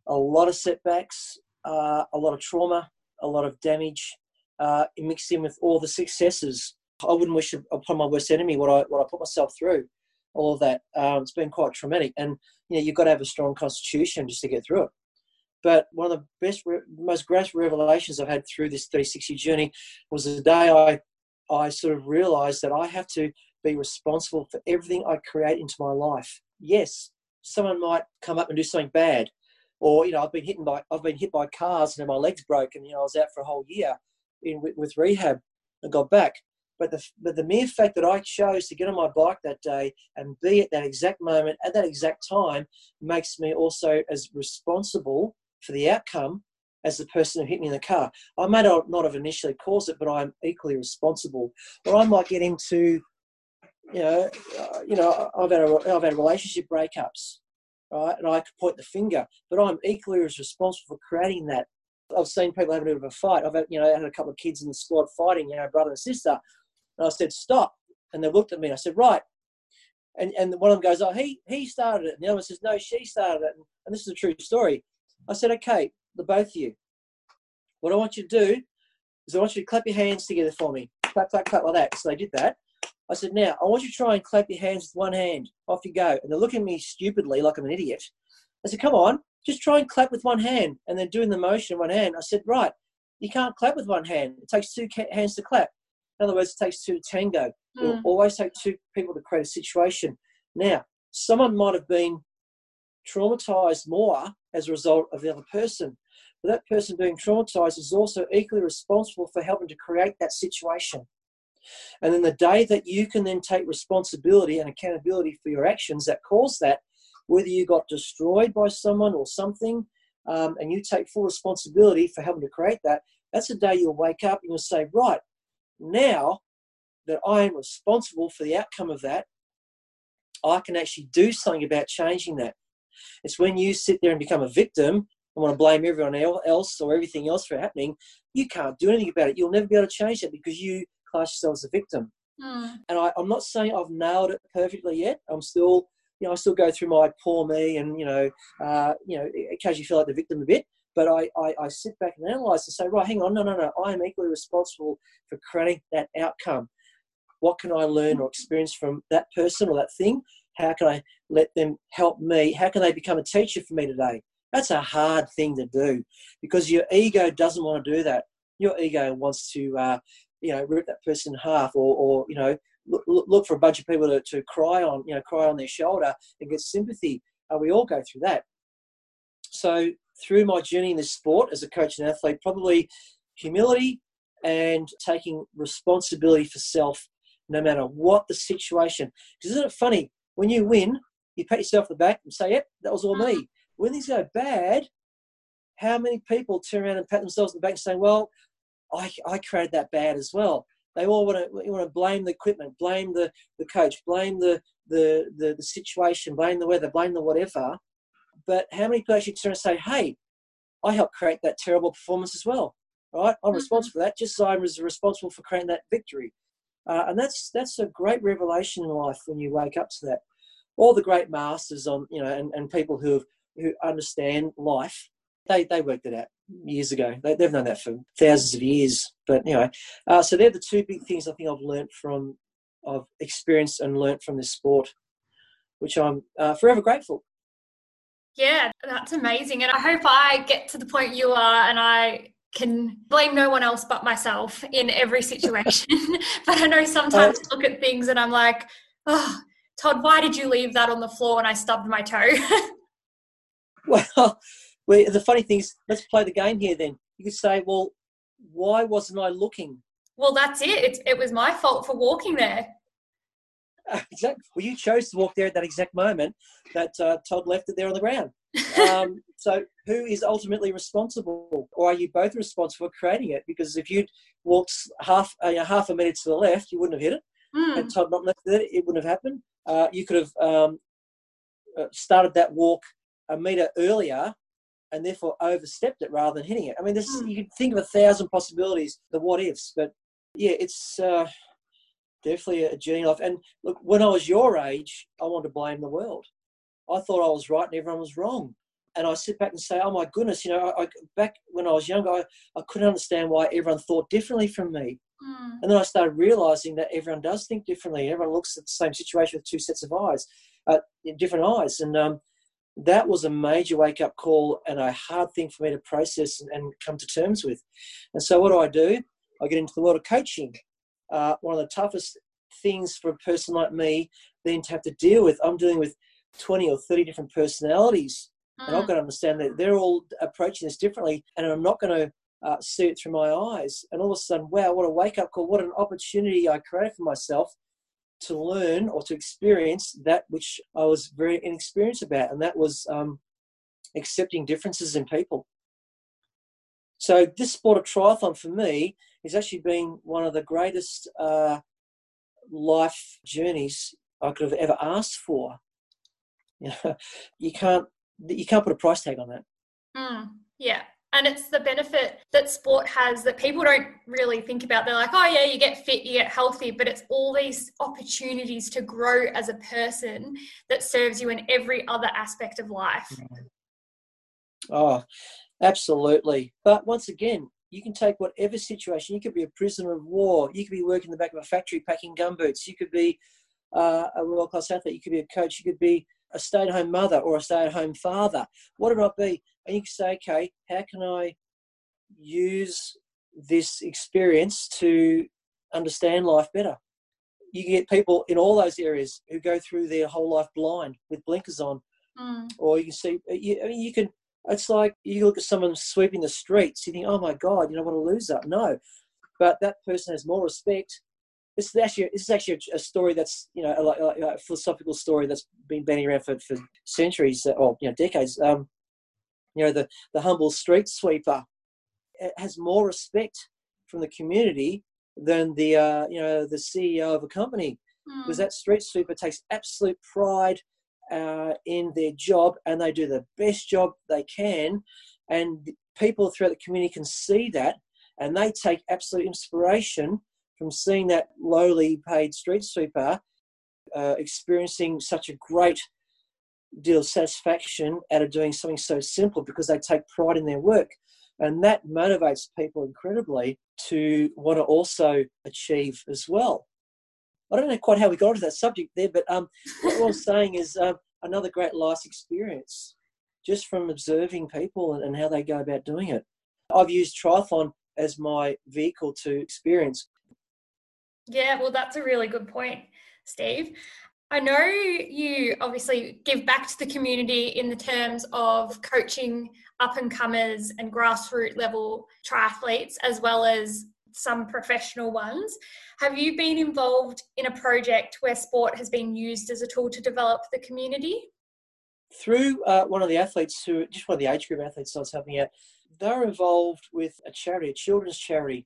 a lot of setbacks, uh, a lot of trauma, a lot of damage, uh, mixed in with all the successes. I wouldn't wish upon my worst enemy what I what I put myself through. All of that. Um, it's been quite traumatic, and you know you've got to have a strong constitution just to get through it. But one of the best, most great revelations I've had through this 360 journey was the day I, I sort of realized that I have to be responsible for everything I create into my life. Yes, someone might come up and do something bad, or you know, I've been hit by I've been hit by cars and my legs broken. You know, I was out for a whole year in with, with rehab and got back. But the, but the mere fact that I chose to get on my bike that day and be at that exact moment at that exact time makes me also as responsible for the outcome as the person who hit me in the car. I may not, have initially caused it, but I'm equally responsible. Or I might get into, you know, uh, you know, I've had a, I've had relationship breakups, right? And I could point the finger, but I'm equally as responsible for creating that. I've seen people have a bit of a fight. I've had, you know, had a couple of kids in the squad fighting, you know, brother and sister. And I said, stop. And they looked at me. I said, right. And, and one of them goes, oh, he, he started it. And the other one says, no, she started it. And, and this is a true story. I said, okay, the both of you. What I want you to do is I want you to clap your hands together for me. Clap, clap, clap like that. So they did that. I said, now I want you to try and clap your hands with one hand. Off you go. And they're looking at me stupidly like I'm an idiot. I said, come on, just try and clap with one hand. And then doing the motion in one hand. I said, right, you can't clap with one hand. It takes two hands to clap. In other words, it takes two to tango. Mm. It will always take two people to create a situation. Now, someone might have been traumatized more as a result of the other person. But that person being traumatized is also equally responsible for helping to create that situation. And then the day that you can then take responsibility and accountability for your actions that caused that, whether you got destroyed by someone or something, um, and you take full responsibility for helping to create that, that's the day you'll wake up and you'll say, right, now that I am responsible for the outcome of that, I can actually do something about changing that. It's when you sit there and become a victim and want to blame everyone else or everything else for happening, you can't do anything about it. You'll never be able to change that because you class yourself as a victim. Mm. And I, I'm not saying I've nailed it perfectly yet. I'm still, you know, I still go through my poor me and, you know, uh, you know, occasionally feel like the victim a bit. But I, I, I sit back and analyze and say, right, hang on, no, no, no, I am equally responsible for creating that outcome. What can I learn or experience from that person or that thing? How can I let them help me? How can they become a teacher for me today? That's a hard thing to do because your ego doesn't want to do that. Your ego wants to, uh, you know, rip that person in half or, or you know, look, look, for a bunch of people to, to cry on, you know, cry on their shoulder and get sympathy. Uh, we all go through that. So through my journey in this sport as a coach and athlete, probably humility and taking responsibility for self no matter what the situation. Isn't it funny? When you win, you pat yourself on the back and say, yep, that was all me. Mm. When things go bad, how many people turn around and pat themselves on the back and say, well, I, I created that bad as well. They all want to, want to blame the equipment, blame the, the coach, blame the, the, the, the situation, blame the weather, blame the whatever. But how many people actually turn and say, hey, I helped create that terrible performance as well, right? I'm mm-hmm. responsible for that, just as I was responsible for creating that victory. Uh, and that's that's a great revelation in life when you wake up to that. All the great masters on you know and, and people who who understand life, they they worked it out years ago. They, have known that for thousands of years. But anyway, uh, so they're the two big things I think I've learned from, I've experienced and learned from this sport, which I'm uh, forever grateful. Yeah, that's amazing. And I hope I get to the point you are and I can blame no one else but myself in every situation. but I know sometimes I look at things and I'm like, oh, Todd, why did you leave that on the floor and I stubbed my toe? well, the funny thing is, let's play the game here then. You could say, well, why wasn't I looking? Well, that's it. It, it was my fault for walking there. exactly. Well, you chose to walk there at that exact moment that uh, Todd left it there on the ground. Um, so, who is ultimately responsible, or are you both responsible for creating it? Because if you'd walked half uh, half a minute to the left, you wouldn't have hit it. Mm. Had Todd not left it, it wouldn't have happened. Uh, you could have um, uh, started that walk a meter earlier and therefore overstepped it rather than hitting it. I mean, this, mm. you can think of a thousand possibilities, the what ifs, but yeah, it's uh, definitely a journey life. And look, when I was your age, I wanted to blame the world. I thought I was right and everyone was wrong. And I sit back and say, oh my goodness, you know, I, I back when I was younger, I, I couldn't understand why everyone thought differently from me. Mm. And then I started realizing that everyone does think differently. Everyone looks at the same situation with two sets of eyes, uh, different eyes. And um, that was a major wake up call and a hard thing for me to process and, and, come to terms with. And so, what do I do? I get into the world of coaching. Uh, one of the toughest things for a person like me then to have to deal with, I'm dealing with 20 or 30 different personalities. Mm. And I've hmm. got to understand that they're all approaching this differently, and I'm not going to uh, see it through my eyes. And all of a sudden, wow, what a wake up call! What an opportunity I created for myself to learn or to experience that which I was very inexperienced about, and that was um, accepting differences in people. So this sport of triathlon for me has actually been one of the greatest uh, life journeys I could have ever asked for. You know, you can't you can't put a price tag on that. Mm, yeah, and it's the benefit that sport has that people don't really think about. They're like, oh, yeah, you get fit, you get healthy, but it's all these opportunities to grow as a person that serves you in every other aspect of life. Oh, absolutely. But once again, you can take whatever situation. You could be a prisoner of war. You could be working in the back of a factory packing gumboots. You could be uh, a world class athlete. You could be a coach. You could be a stay at home mother or a stay at home father. What it might be, and you can say, okay, how can I use this experience to understand life better? You get people in all those areas who go through their whole life blind with blinkers on, mm. or you can see. You, I mean, you can. It's like you look at someone sweeping the streets. You think, oh my god, you know what a loser. No, but that person has more respect. This is actually this is actually a, story that's you know a, a, a, philosophical story that's been banning around for, for centuries or you know decades. Um, you know, the, the humble street sweeper has more respect from the community than the, uh, you know, the CEO of a company. Mm. Because that street sweeper takes absolute pride uh, in their job and they do the best job they can. And people throughout the community can see that and they take absolute inspiration from seeing that lowly paid street sweeper uh, experiencing such a great deal of satisfaction out of doing something so simple because they take pride in their work. And that motivates people incredibly to want to also achieve as well. I don't know quite how we got into that subject there, but um, what I was saying is um, another great life experience just from observing people and, and how they go about doing it. I've used triathlon as my vehicle to experience. Yeah, well, that's a really good point, Steve. I know you obviously give back to the community in the terms of coaching up and comers and grassroots level triathletes, as well as some professional ones. Have you been involved in a project where sport has been used as a tool to develop the community? Through uh, one of the athletes who, just one of the age group athletes I was helping out, they're involved with a charity, a children's charity.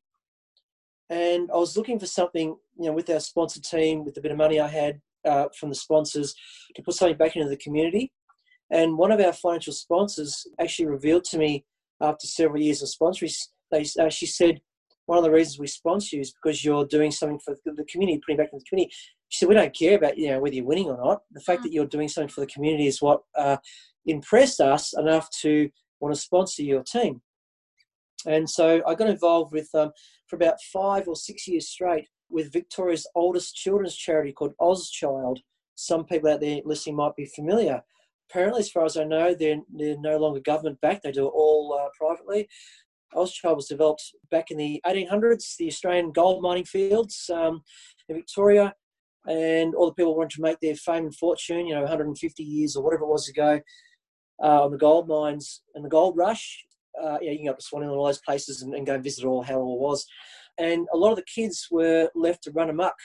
And I was looking for something, you know, with our sponsor team, with the bit of money I had, uh, from the sponsors to put something back into the community. And one of our financial sponsors actually revealed to me after several years of sponsoring, they, uh, she said, one of the reasons we sponsor you is because you're doing something for the community, putting back in the community. She said, we don't care about you know whether you're winning or not. The fact mm. that you're doing something for the community is what uh, impressed us enough to want to sponsor your team. And so I got involved with um, for about five or six years straight with Victoria's oldest children's charity called Ozchild. Some people out there listening might be familiar. Apparently, as far as I know, they're, they're no longer government backed, they do it all uh, privately. Ozchild was developed back in the 1800s, the Australian gold mining fields um, in Victoria, and all the people wanted to make their fame and fortune, you know, 150 years or whatever it was ago uh, on the gold mines and the gold rush. Uh, yeah, you can go up to Swanee and all those places and, and, go and visit all how it all was and a lot of the kids were left to run amok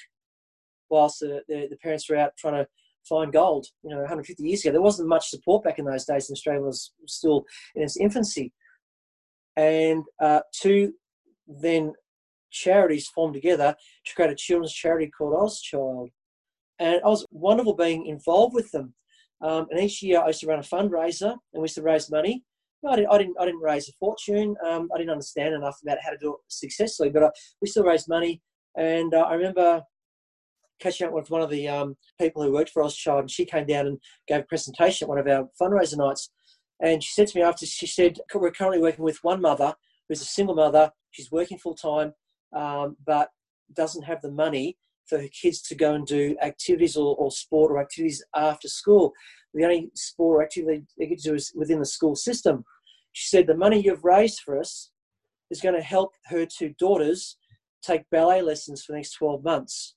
whilst the, the, the parents were out trying to find gold. You know, 150 years ago, there wasn't much support back in those days, and Australia was still in its infancy. And uh, two then charities formed together to create a children's charity called Ozchild. And it was wonderful being involved with them. Um, and each year I used to run a fundraiser and we used to raise money. I, didn't, I, didn't, I didn't raise a fortune. Um, I didn't understand enough about how to do it successfully, but I, we still raised money. And uh, I remember catching up with one of the um, people who worked for Ozchild, and she came down and gave a presentation at one of our fundraiser nights. And she said to me after, she said, We're currently working with one mother who's a single mother. She's working full time, um, but doesn't have the money for her kids to go and do activities or, or sport or activities after school. The only sport or activity they get to do is within the school system. She said, The money you've raised for us is going to help her two daughters take ballet lessons for the next 12 months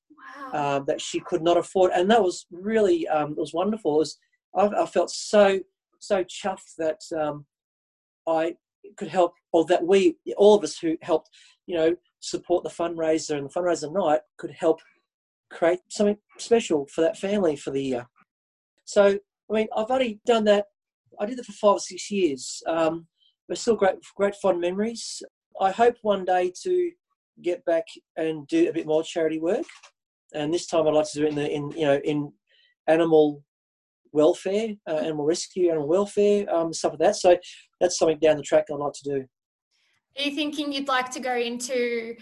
wow. um, that she could not afford. And that was really, um, it was wonderful. It was, I, I, felt so, so chuffed that um, I could help, or that we, all of us who helped, you know, support the fundraiser and the fundraiser night could help create something special for that family for the year. So, I mean, I've only done that. I did it for five or six years. Um, but still great, great fond memories. I hope one day to get back and do a bit more charity work. And this time, I'd like to do it in the in you know in animal welfare, uh, animal rescue, animal welfare, um, stuff like that. So that's something down the track I'd like to do. Are you thinking you'd like to go into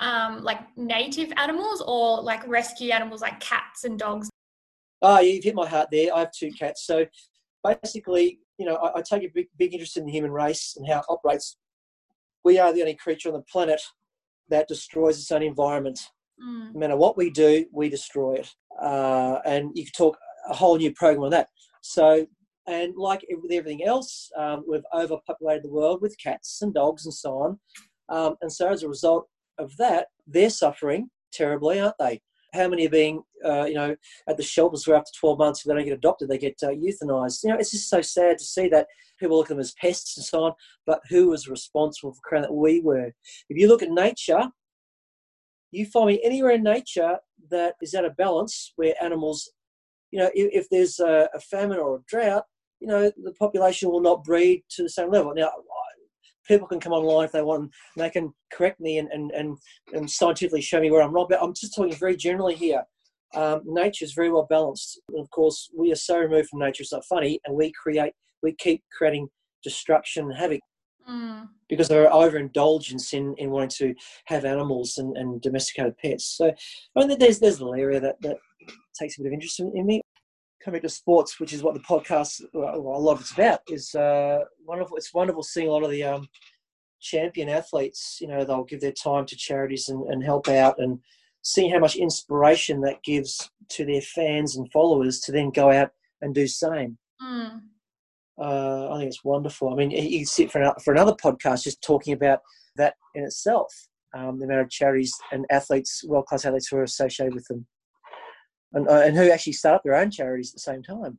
um, like native animals or like rescue animals like cats and dogs? Ah, oh, you've hit my heart there. I have two cats. So basically, you know, I, I take a big, big interest in the human race and how it operates. We are the only creature on the planet that destroys its own environment. Mm. No matter what we do, we destroy it. Uh, and you could talk a whole new program on that. So, and like with everything else, um, we've overpopulated the world with cats and dogs and so on. Um, and so, as a result of that, they're suffering terribly, aren't they? How many are being, uh, you know, at the shelters for up to 12 months, if they don't get adopted, they get uh, euthanized? You know, it's just so sad to see that people look at them as pests and so on, but who was responsible for creating that? We were. If you look at nature, you find me anywhere in nature that is out of balance where animals, you know, if, if there's a, a, famine or a drought, you know, the population will not breed to the same level. Now, people can come online if they want and they can correct me and, and, and, and scientifically show me where I'm wrong, but I'm just talking very generally here. Um, nature is very well balanced. And of course, we are so removed from nature, it's not funny, and we create, we keep creating destruction and havoc mm. because of our overindulgence in, in wanting to have animals and, and domesticated pets. So I mean, there's there's a little area that, that takes a bit of interest in, in me. Coming to sports, which is what the podcast, well, a lot of it's about, is uh, wonderful. It's wonderful seeing a lot of the um, champion athletes. You know, they'll give their time to charities and, and help out, and seeing how much inspiration that gives to their fans and followers to then go out and do the same. Mm. Uh, I think it's wonderful. I mean, you can sit for, an, for another podcast just talking about that in itself, um, the amount of charities and athletes, world class athletes who are associated with them, and, uh, and who actually start up their own charities at the same time.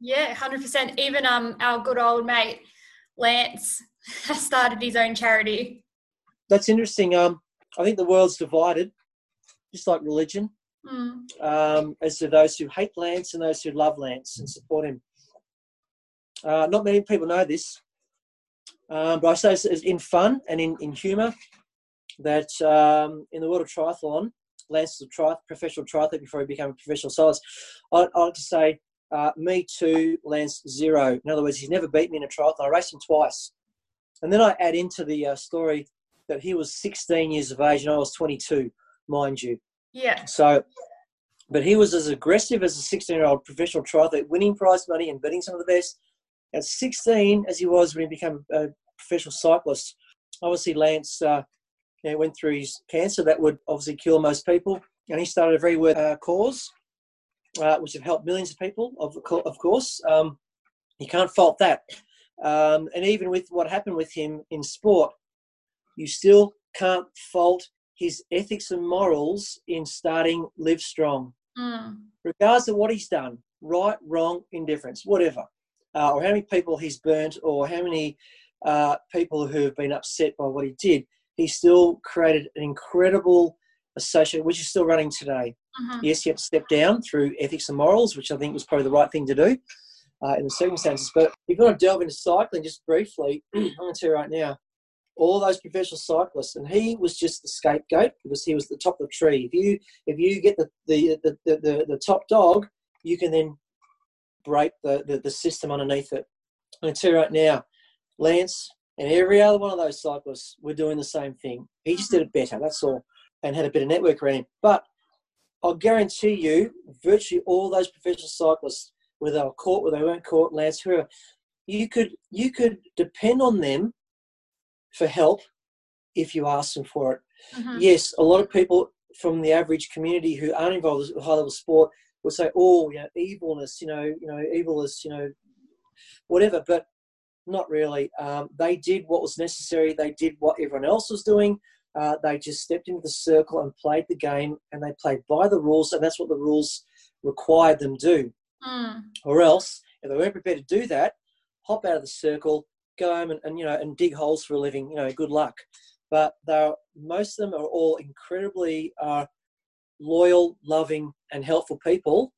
Yeah, hundred percent. Even um, our good old mate Lance has started his own charity. That's interesting. Um, I think the world's divided, just like religion, mm. um, as to those who hate Lance and those who love Lance and support him. Uh, not many people know this, um, but I say it's in fun and in, in humour that um, in the world of triathlon, Lance was a tri- professional triathlete before he became a professional cyclist. I, I like to say, uh, me two, Lance zero. In other words, he's never beat me in a triathlon. I raced him twice. And then I add into the uh, story that he was 16 years of age and I was 22, mind you. Yeah. So, but he was as aggressive as a 16 year old professional triathlete, winning prize money and beating some of the best at 16 as he was when he became a professional cyclist. Obviously, Lance uh, you know, went through his cancer that would obviously kill most people, and he started a very worth uh, cause, uh, which have helped millions of people, of, of course. Um, you can't fault that. Um, and even with what happened with him in sport, you still can't fault his ethics and morals in starting Live Strong. Mm. Regardless of what he's done, right, wrong, indifference, whatever uh, or how many people he's burnt, or how many uh, people who have been upset by what he did, he still created an incredible associated, which is still running today. Mhm. Yes, he had to step down through ethics and morals, which I think was probably the right thing to do uh, in the circumstances. But if you want to delve into cycling just briefly, I'm going to tell you right now, all those professional cyclists, and he was just the scapegoat because he was the top of the tree. If you if you get the the the, the, the, the top dog, you can then break the, the, the system underneath it. I'm going to tell you right now, Lance and every other one of those cyclists were doing the same thing. He just did it better, that's all, and had a bit of network around him. But I'll guarantee you, virtually all those professional cyclists, whether they were caught, whether they weren't caught, Lance, whoever, you could you could depend on them for help if you asked them for it. Mhm. Yes, a lot of people from the average community who aren't involved with high level sport would say, "Oh, you know, evilness, you know, you know, evilness, you know, whatever." But not really. Um, they did what was necessary. They did what everyone else was doing. Uh, they just stepped into the circle and played the game, and they played by the rules, and that's what the rules required them to do. Mm. Or else, if they weren't prepared to do that, hop out of the circle, go home and, and you know and dig holes for a living. You know, good luck. But they're most of them are all incredibly uh, loyal, loving, and helpful people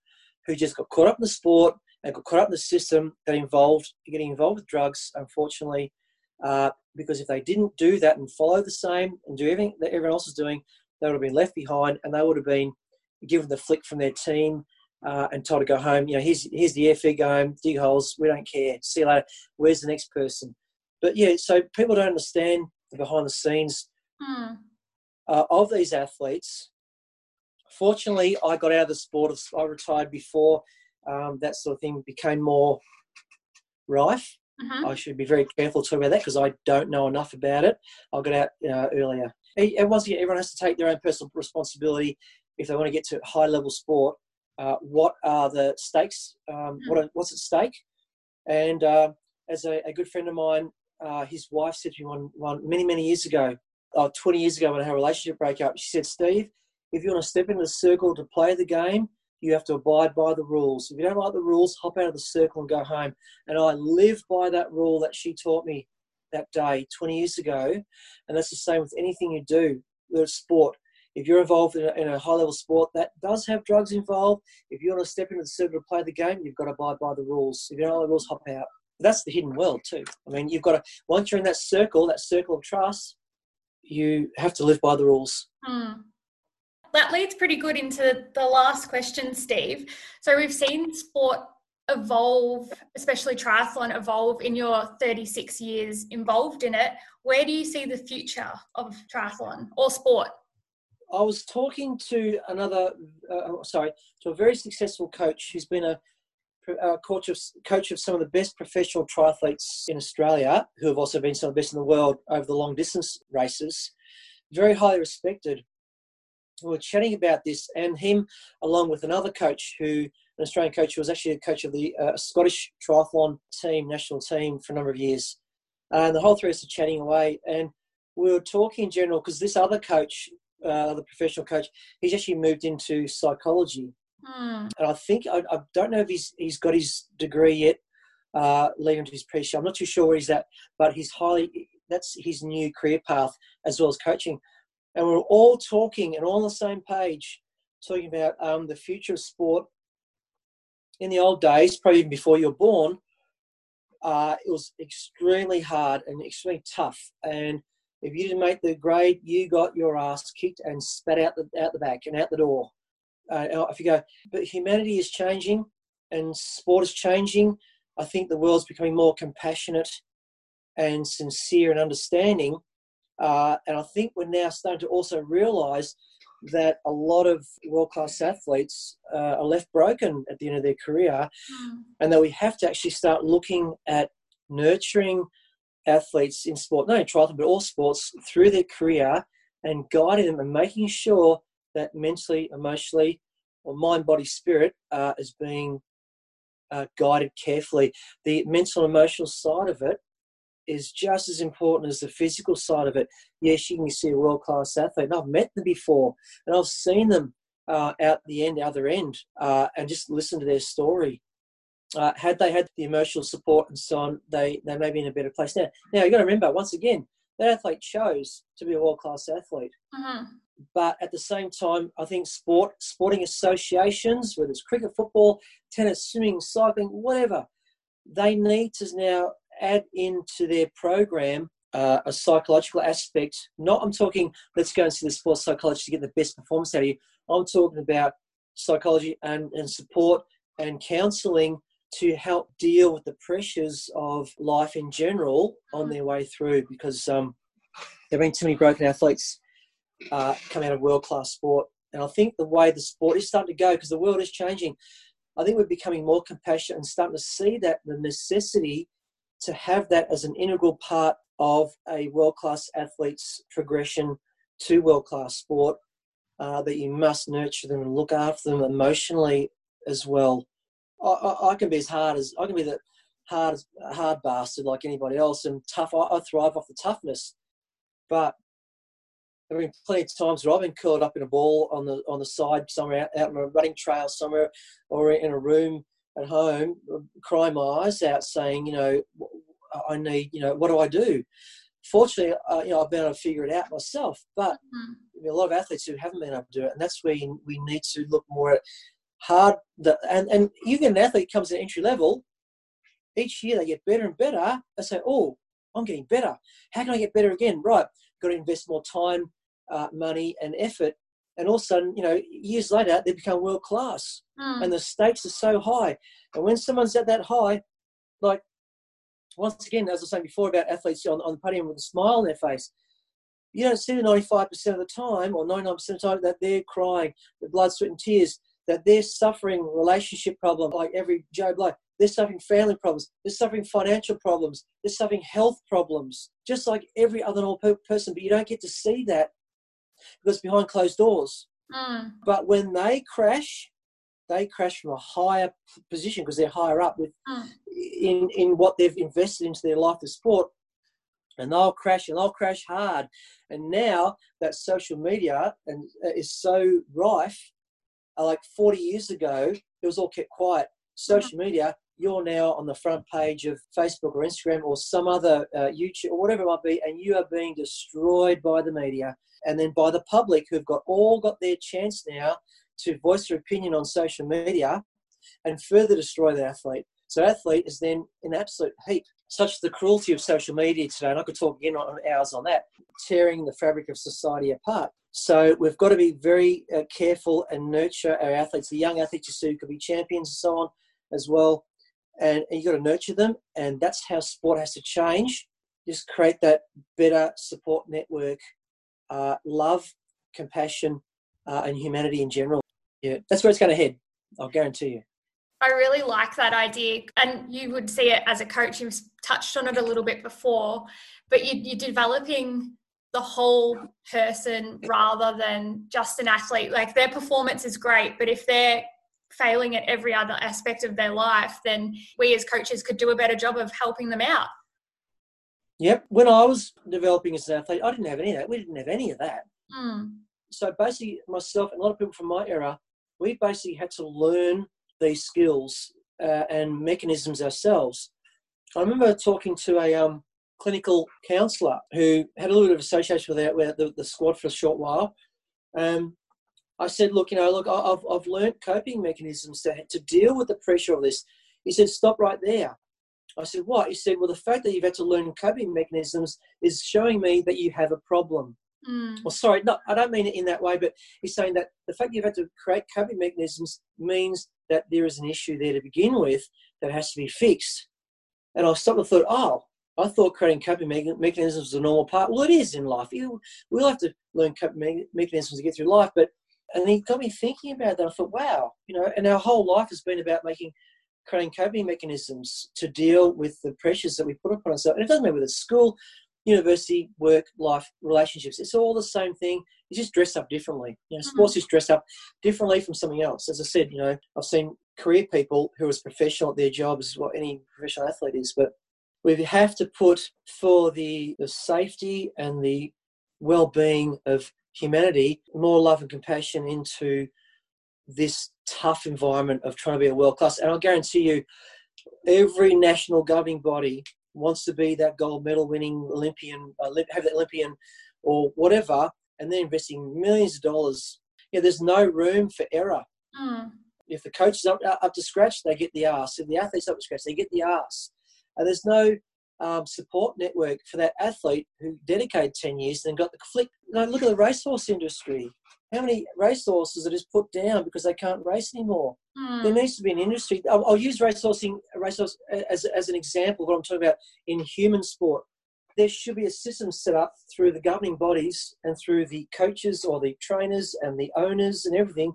who just got caught up in the sport and got caught up in the system that involved getting involved with drugs. Unfortunately, uh, because if they didn't do that and follow the same and do everything that everyone else is doing, they would have been left behind and they would have been given the flick from their team uh, and told to go home. You know, here's here's the airfare, go home, dig holes. We don't care. See you later. Where's the next person? But yeah, so people don't understand the behind the scenes Mm. uh, of these athletes. Fortunately, I got out of the sport. I retired before um, that sort of thing became more rife. Mhm. I should be very careful to talk about that because I don't know enough about it. I got out uh, earlier. And once again, everyone has to take their own personal responsibility if they want to get to high level sport. Uh, what are the stakes? Um, what are, what's at stake? And uh, as a, a good friend of mine, uh, his wife said to me one, one many many years ago, uh, 20 years ago when her relationship broke up, she said, Steve, if you want to step into the circle to play the game, you have to abide by the rules. If you don't like the rules, hop out of the circle and go home. And I live by that rule that she taught me that day 20 years ago. And that's the same with anything you do, whether it's sport. If you're involved in a, in a high level sport that does have drugs involved, if you want to step into the circle to play the game, you've got to abide by the rules. If you don't like the rules, hop out. That's the hidden world too. I mean, you've got to once you're in that circle, that circle of trust, you have to live by the rules. Hmm. That leads pretty good into the last question, Steve. So we've seen sport evolve, especially triathlon evolve in your 36 years involved in it. Where do you see the future of triathlon or sport? I was talking to another, uh, sorry, to a very successful coach who's been a, a coach of coach of some of the best professional triathletes in Australia, who have also been some of the best in the world over the long distance races. Very highly respected. We were chatting about this, and him, along with another coach who, an Australian coach who was actually a coach of the uh, Scottish triathlon team, national team, for a number of years. And the whole three of us are chatting away, and we were talking in general because this other coach uh, the professional coach, he's actually moved into psychology. Hmm. And I think, I, I don't know if he's, he's got his degree yet, uh, leading to his apprenticeship. I'm not too sure where he's at, but he's highly, that's his new career path as well as coaching. And we're all talking and all on the same page, talking about um, the future of sport. In the old days, probably even before you were born, uh, it was extremely hard and extremely tough. And if you didn't make the grade, you got your ass kicked and spat out the out the back and out the door. Uh, if you go, but humanity is changing and sport is changing. I think the world's becoming more compassionate and sincere and understanding. Uh, and I think we're now starting to also realise that a lot of world class athletes uh, are left broken at the end of their career, Hmm. and that we have to actually start looking at nurturing athletes in sport, not only triathlon, but all sports through their career and guiding them and making sure that mentally, emotionally, or mind, body, spirit uh, is being uh, guided carefully. The mental and emotional side of it is just as important as the physical side of it. Yes, you can see a world class athlete, and I've met them before, and I've seen them uh, out the end, other end, uh, and just listen to their story. Uh, had they had the emotional support and so on, they, they may be in a better place now. Now, you've got to remember, once again, that athlete chose to be a world class athlete. Mhm. but at the same time, I think sport, sporting associations, whether it's cricket, football, tennis, swimming, cycling, whatever, they need to now add into their program uh, a psychological aspect. Not, I'm talking, let's go and see the sports psychologist to get the best performance out of you. I'm talking about psychology and, and support and counseling to help deal with the pressures of life in general on their way through because um, there have been too many broken athletes uh, come out of world class sport. And I think the way the sport is starting to go, because the world is changing, I think we're becoming more compassionate and starting to see that the necessity to have that as an integral part of a world class athlete's progression to world class sport. Uh, that you must nurture them and look after them emotionally as well. I, I, I can be as hard as I can be the hard hard bastard like anybody else and tough. I, I thrive off the toughness, but there have been plenty of times where I've been curled up in a ball on the on the side somewhere out, out on a running trail somewhere or in a room at home, cry my eyes out, saying, you know, I need, you know, what do I do? Fortunately, uh, you know, I've been able to figure it out myself, but mm-hmm. a lot of athletes who haven't been able to do it, and that's where we need to look more at hard. The, and and you get an athlete comes at entry level, each year they get better and better. They say, oh, I'm getting better. How can I get better again? Right, got to invest more time, uh, money, and effort. And all of a sudden, you know, years later, they become world class, mm. and the stakes are so high. And when someone's at that high, like once again, as I was saying before about athletes on, on the podium with a smile on their face, you don't see the 95% of the time or 99% of the time that they're crying, the blood, sweat, and tears, that they're suffering relationship problems like every Joe Blow. They're suffering family problems. They're suffering financial problems. They're suffering health problems, just like every other normal person. But you don't get to see that because behind closed doors. Mm. But when they crash, they crash from a higher position because they're higher up with mm. in in what they've invested into their life of sport and they'll crash and they'll crash hard and now that social media and uh, is so rife uh, like 40 years ago it was all kept quiet social media you're now on the front page of facebook or instagram or some other uh, youtube or whatever it might be and you are being destroyed by the media and then by the public who've got all got their chance now to voice their opinion on social media and further destroy the athlete. So athlete is then in absolute heat. Such the cruelty of social media today, and I could talk again on hours on that, tearing the fabric of society apart. So we've got to be very uh, careful and nurture our athletes, the young athletes you see who could be champions and so on as well. And, and you've got to nurture them, and that's how sport has to change. Just create that better support network, uh, love, compassion, uh, and humanity in general yeah, that's where it's going to head. I'll guarantee you. I really like that idea. And you would see it as a coach, you've touched on it a little bit before, but you, are developing the whole person rather than just an athlete. Like their performance is great, but if they're failing at every other aspect of their life, then we as coaches could do a better job of helping them out. Yep. When I was developing as an athlete, I didn't have any of that. We didn't have any of that. Mm. So basically, myself and a lot of people from my era we basically had to learn these skills uh, and mechanisms ourselves. I remember talking to a um, clinical counsellor who had a little bit of association with, our, with the, the, squad for a short while. Um, I said, look, you know, look, I've, I've learned coping mechanisms to, to deal with the pressure of this. He said, stop right there. I said, what? He said, well, the fact that you've had to learn coping mechanisms is showing me that you have a problem. Mm. Well, sorry, not, I don't mean it in that way, but he's saying that the fact you've had to create coping mechanisms means that there is an issue there to begin with that has to be fixed. And I stopped and thought, oh, I thought creating coping mechanisms was a normal part. Well, it is in life. You, we'll have to learn coping mechanisms to get through life. But and he got me thinking about that. I thought, wow, you know, and our whole life has been about making creating coping mechanisms to deal with the pressures that we put upon ourselves. And it doesn't matter whether it's school, university, work, life, relationships. It's all the same thing. It's just dressed up differently. You know, mm-hmm. sports is dressed up differently from something else. As I said, you know, I've seen career people who are as professional at their jobs as what any professional athlete is, but we have to put for the, the safety and the well-being of humanity more love and compassion into this tough environment of trying to be a world class. And I'll guarantee you, every national governing body wants to be that gold medal winning Olympian, uh, have that Olympian or whatever, and they're investing millions of dollars. Yeah, there's no room for error. Mm. If the coach is up, up to scratch, they get the ass. If the athlete's up to scratch, they get the ass. And there's no um, support network for that athlete who dedicated 10 years and got the flick. You know, look at the racehorse industry. How many racehorses are just put down because they can't race anymore? Mm. There needs to be an industry. I'll, I'll use racehorsing racehorse as, as an example of what I'm talking about in human sport. There should be a system set up through the governing bodies and through the coaches or the trainers and the owners and everything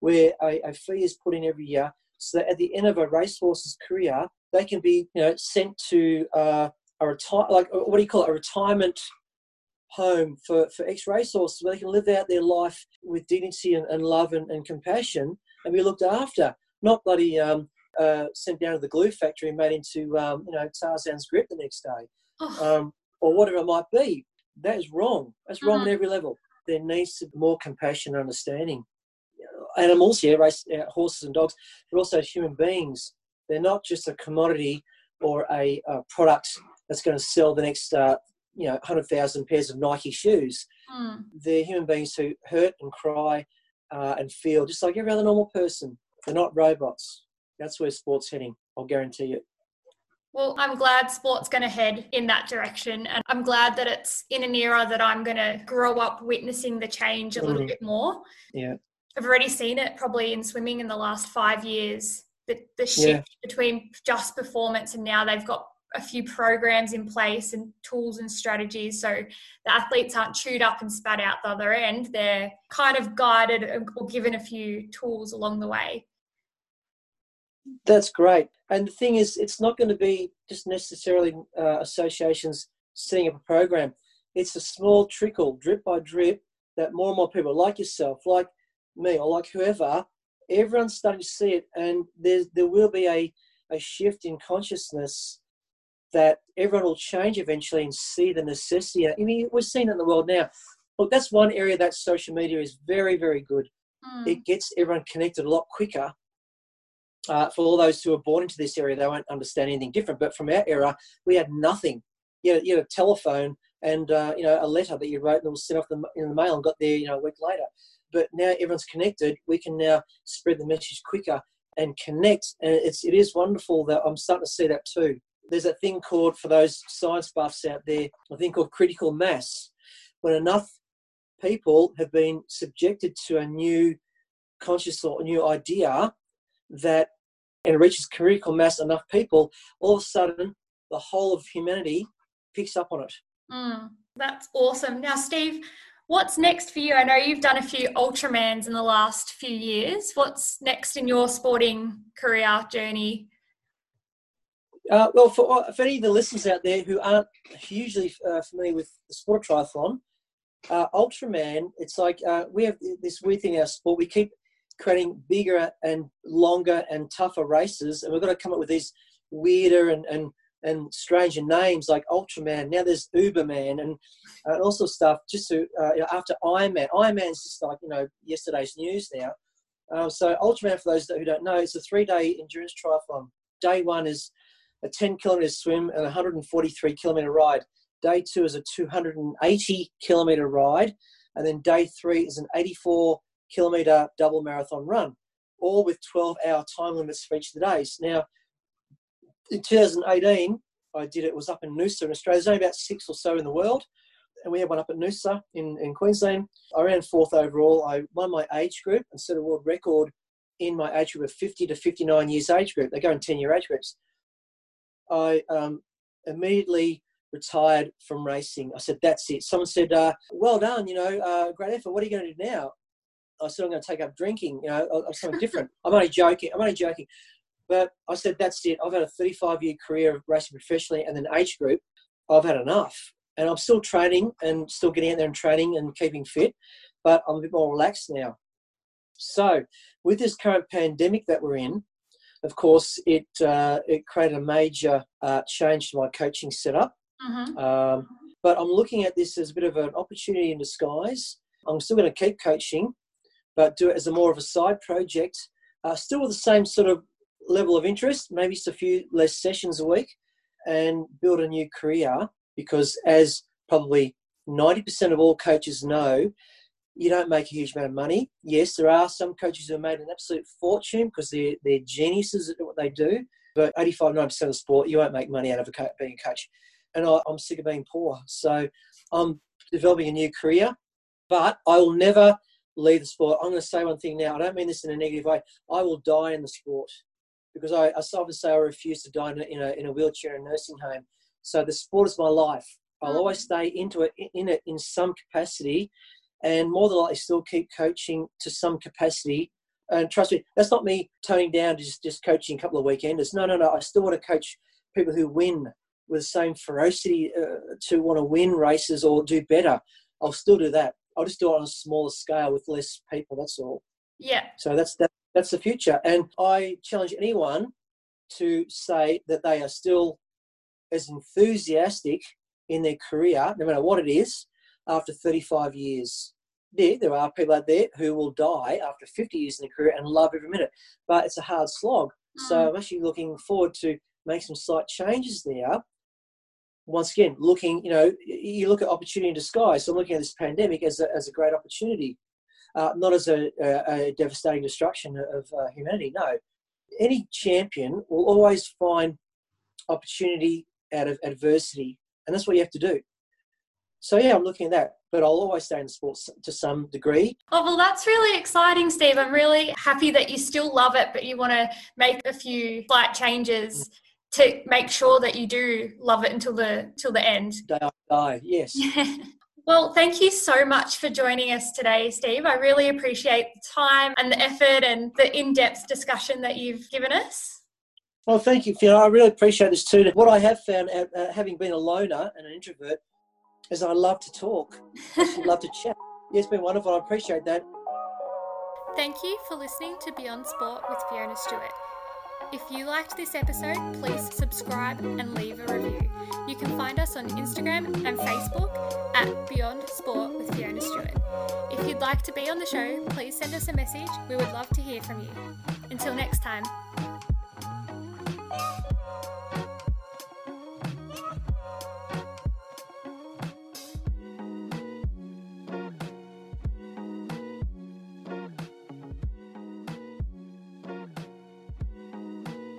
where a, a fee is put in every year so that at the end of a racehorse's career, they can be you know sent to uh, a retire like uh, what do you call it a retirement home for, for ex racehorses where they can live out their life with dignity and, and love and, and, compassion and be looked after, not bloody um, uh, sent down to the glue factory and made into um, you know Tarzan's grip the next day, oh. um, or whatever it might be. That is wrong. That's wrong mm-hmm. at every level. There needs to be more compassion and understanding. Animals, yeah, race, uh, horses and dogs, but also human beings. They're not just a commodity or a, a product that's going to sell the next uh, you know 100,000 pairs of Nike shoes. Mm. They're human beings who hurt and cry uh, and feel just like every other normal person. They're not robots. That's where sport's heading. I'll guarantee you. Well, I'm glad sport's going to head in that direction. And I'm glad that it's in an era that I'm going to grow up witnessing the change a little Mm. bit more. Yeah. I've already seen it probably in swimming in the last five years. The, the shift Yeah. between just performance and now they've got a few programs in place and tools and strategies. So the athletes aren't chewed up and spat out the other end. They're kind of guided or given a few tools along the way. That's great. And the thing is, it's not going to be just necessarily uh, associations setting up a program. It's a small trickle, drip by drip, that more and more people, like yourself, like me, or like whoever, everyone's starting to see it, and there's, there will be a, a shift in consciousness that everyone will change eventually and see the necessity. I mean, we're seeing it in the world now. Look, that's one area that social media is very, very good. Mm. It gets everyone connected a lot quicker uh, for all those who are born into this area, they won't understand anything different. But from our era, we had nothing. You had, you had a telephone and uh, you know a letter that you wrote and it was sent off the, in the mail and got there you know a week later. But now everyone's connected. We can now spread the message quicker and connect. And it's it is wonderful that I'm starting to see that too. There's a thing called for those science buffs out there, a thing called critical mass. When enough people have been subjected to a new conscious or a new idea that and it reaches critical mass enough people, all of a sudden the whole of humanity picks up on it. Mm, that's awesome. Now, Steve, what's next for you? I know you've done a few Ultramans in the last few years. What's next in your sporting career journey? Uh, well, for, for any of the listeners out there who aren't hugely uh, familiar with the sport of triathlon, uh, Ultraman, it's like uh, we have this weird thing in our sport. We keep creating bigger and longer and tougher races, and we've got to come up with these weirder and, and, and stranger names like Ultraman. Now there's Uberman and, and all sorts of stuff. Just to uh, you know, after Ironman, Ironman's just like you know yesterday's news now. Uh, so Ultraman, for those who don't know, it's a three-day endurance triathlon. Day one is a 10 kilometer swim and 143 kilometer ride. Day two is a 280 kilometer ride, and then day three is an 84 kilometre double marathon run, all with 12 hour time limits for each of the days. Now, in 2018, I did it, was up in Noosa in Australia. There's only about six or so in the world. And we had one up at Noosa in, in Queensland. I ran fourth overall. I won my age group and set a world record in my age group of 50 to 59 years age group. They go in 10 year age groups. I um, immediately retired from racing. I said, that's it. Someone said, uh, well done, you know, uh, great effort. What are you going to do now? I said I'm going to take up drinking, you know, or, something different. I'm only joking. I'm only joking. But I said that's it. I've had a 35 year career of racing professionally and then age group. I've had enough, and I'm still training and still getting out there and training and keeping fit, but I'm a bit more relaxed now. So with this current pandemic that we're in, of course, it uh, it created a major uh, change to my coaching setup. Mm-hmm. Um, but I'm looking at this as a bit of an opportunity in disguise. I'm still going to keep coaching, but do it as a more of a side project, uh, still with the same sort of level of interest, maybe just a few less sessions a week, and build a new career. Because as probably 90% of all coaches know, you don't make a huge amount of money. Yes, there are some coaches who have made an absolute fortune because they're, they're geniuses at what they do. But 85, 90% of sport, you won't make money out of a co- being a coach. And I, I'm sick of being poor. So I'm developing a new career, but I will never leave the sport. I'm going to say one thing now. I don't mean this in a negative way. I will die in the sport because I, I often say I refuse to die in a, in a, in a wheelchair in a nursing home. So the sport is my life. I'll mm. always stay into it in it in some capacity and more than likely still keep coaching to some capacity. And trust me, that's not me toning down to just, just coaching a couple of weekenders. No, no, no. I still want to coach people who win with the same ferocity uh, to want to win races or do better. I'll still do that. I'll just do it on a smaller scale with less people. That's all. Yeah. So that's that, that's the future. And I challenge anyone to say that they are still as enthusiastic in their career, no matter what it is, after 35 years. There, there are people out there who will die after 50 years in their career and love every minute, but it's a hard slog. Mm. So I'm actually looking forward to make some slight changes there. Once again, looking, you know, you look at opportunity in disguise. So I'm looking at this pandemic as a, as a great opportunity, uh, not as a, a, a, devastating destruction of uh, humanity. No, any champion will always find opportunity out of adversity, and that's what you have to do. So yeah, I'm looking at that, but I'll always stay in sports to some degree. Oh well, that's really exciting, Steve. I'm really happy that you still love it, but you want to make a few slight changes to make sure that you do love it until the till the end. Day I die, yes. Well, thank you so much for joining us today, Steve. I really appreciate the time and the effort and the in depth discussion that you've given us. Well, thank you, Fiona. I really appreciate this too. What I have found, uh, having been a loner and an introvert, is I love to talk. I love to chat. Yeah, it's been wonderful. I appreciate that. Thank you for listening to Beyond Sport with Fiona Stewart. If you liked this episode, please subscribe and leave a review. You can find us on Instagram and Facebook at Beyond Sport with Fiona Stewart. If you'd like to be on the show, please send us a message. We would love to hear from you. Until next time.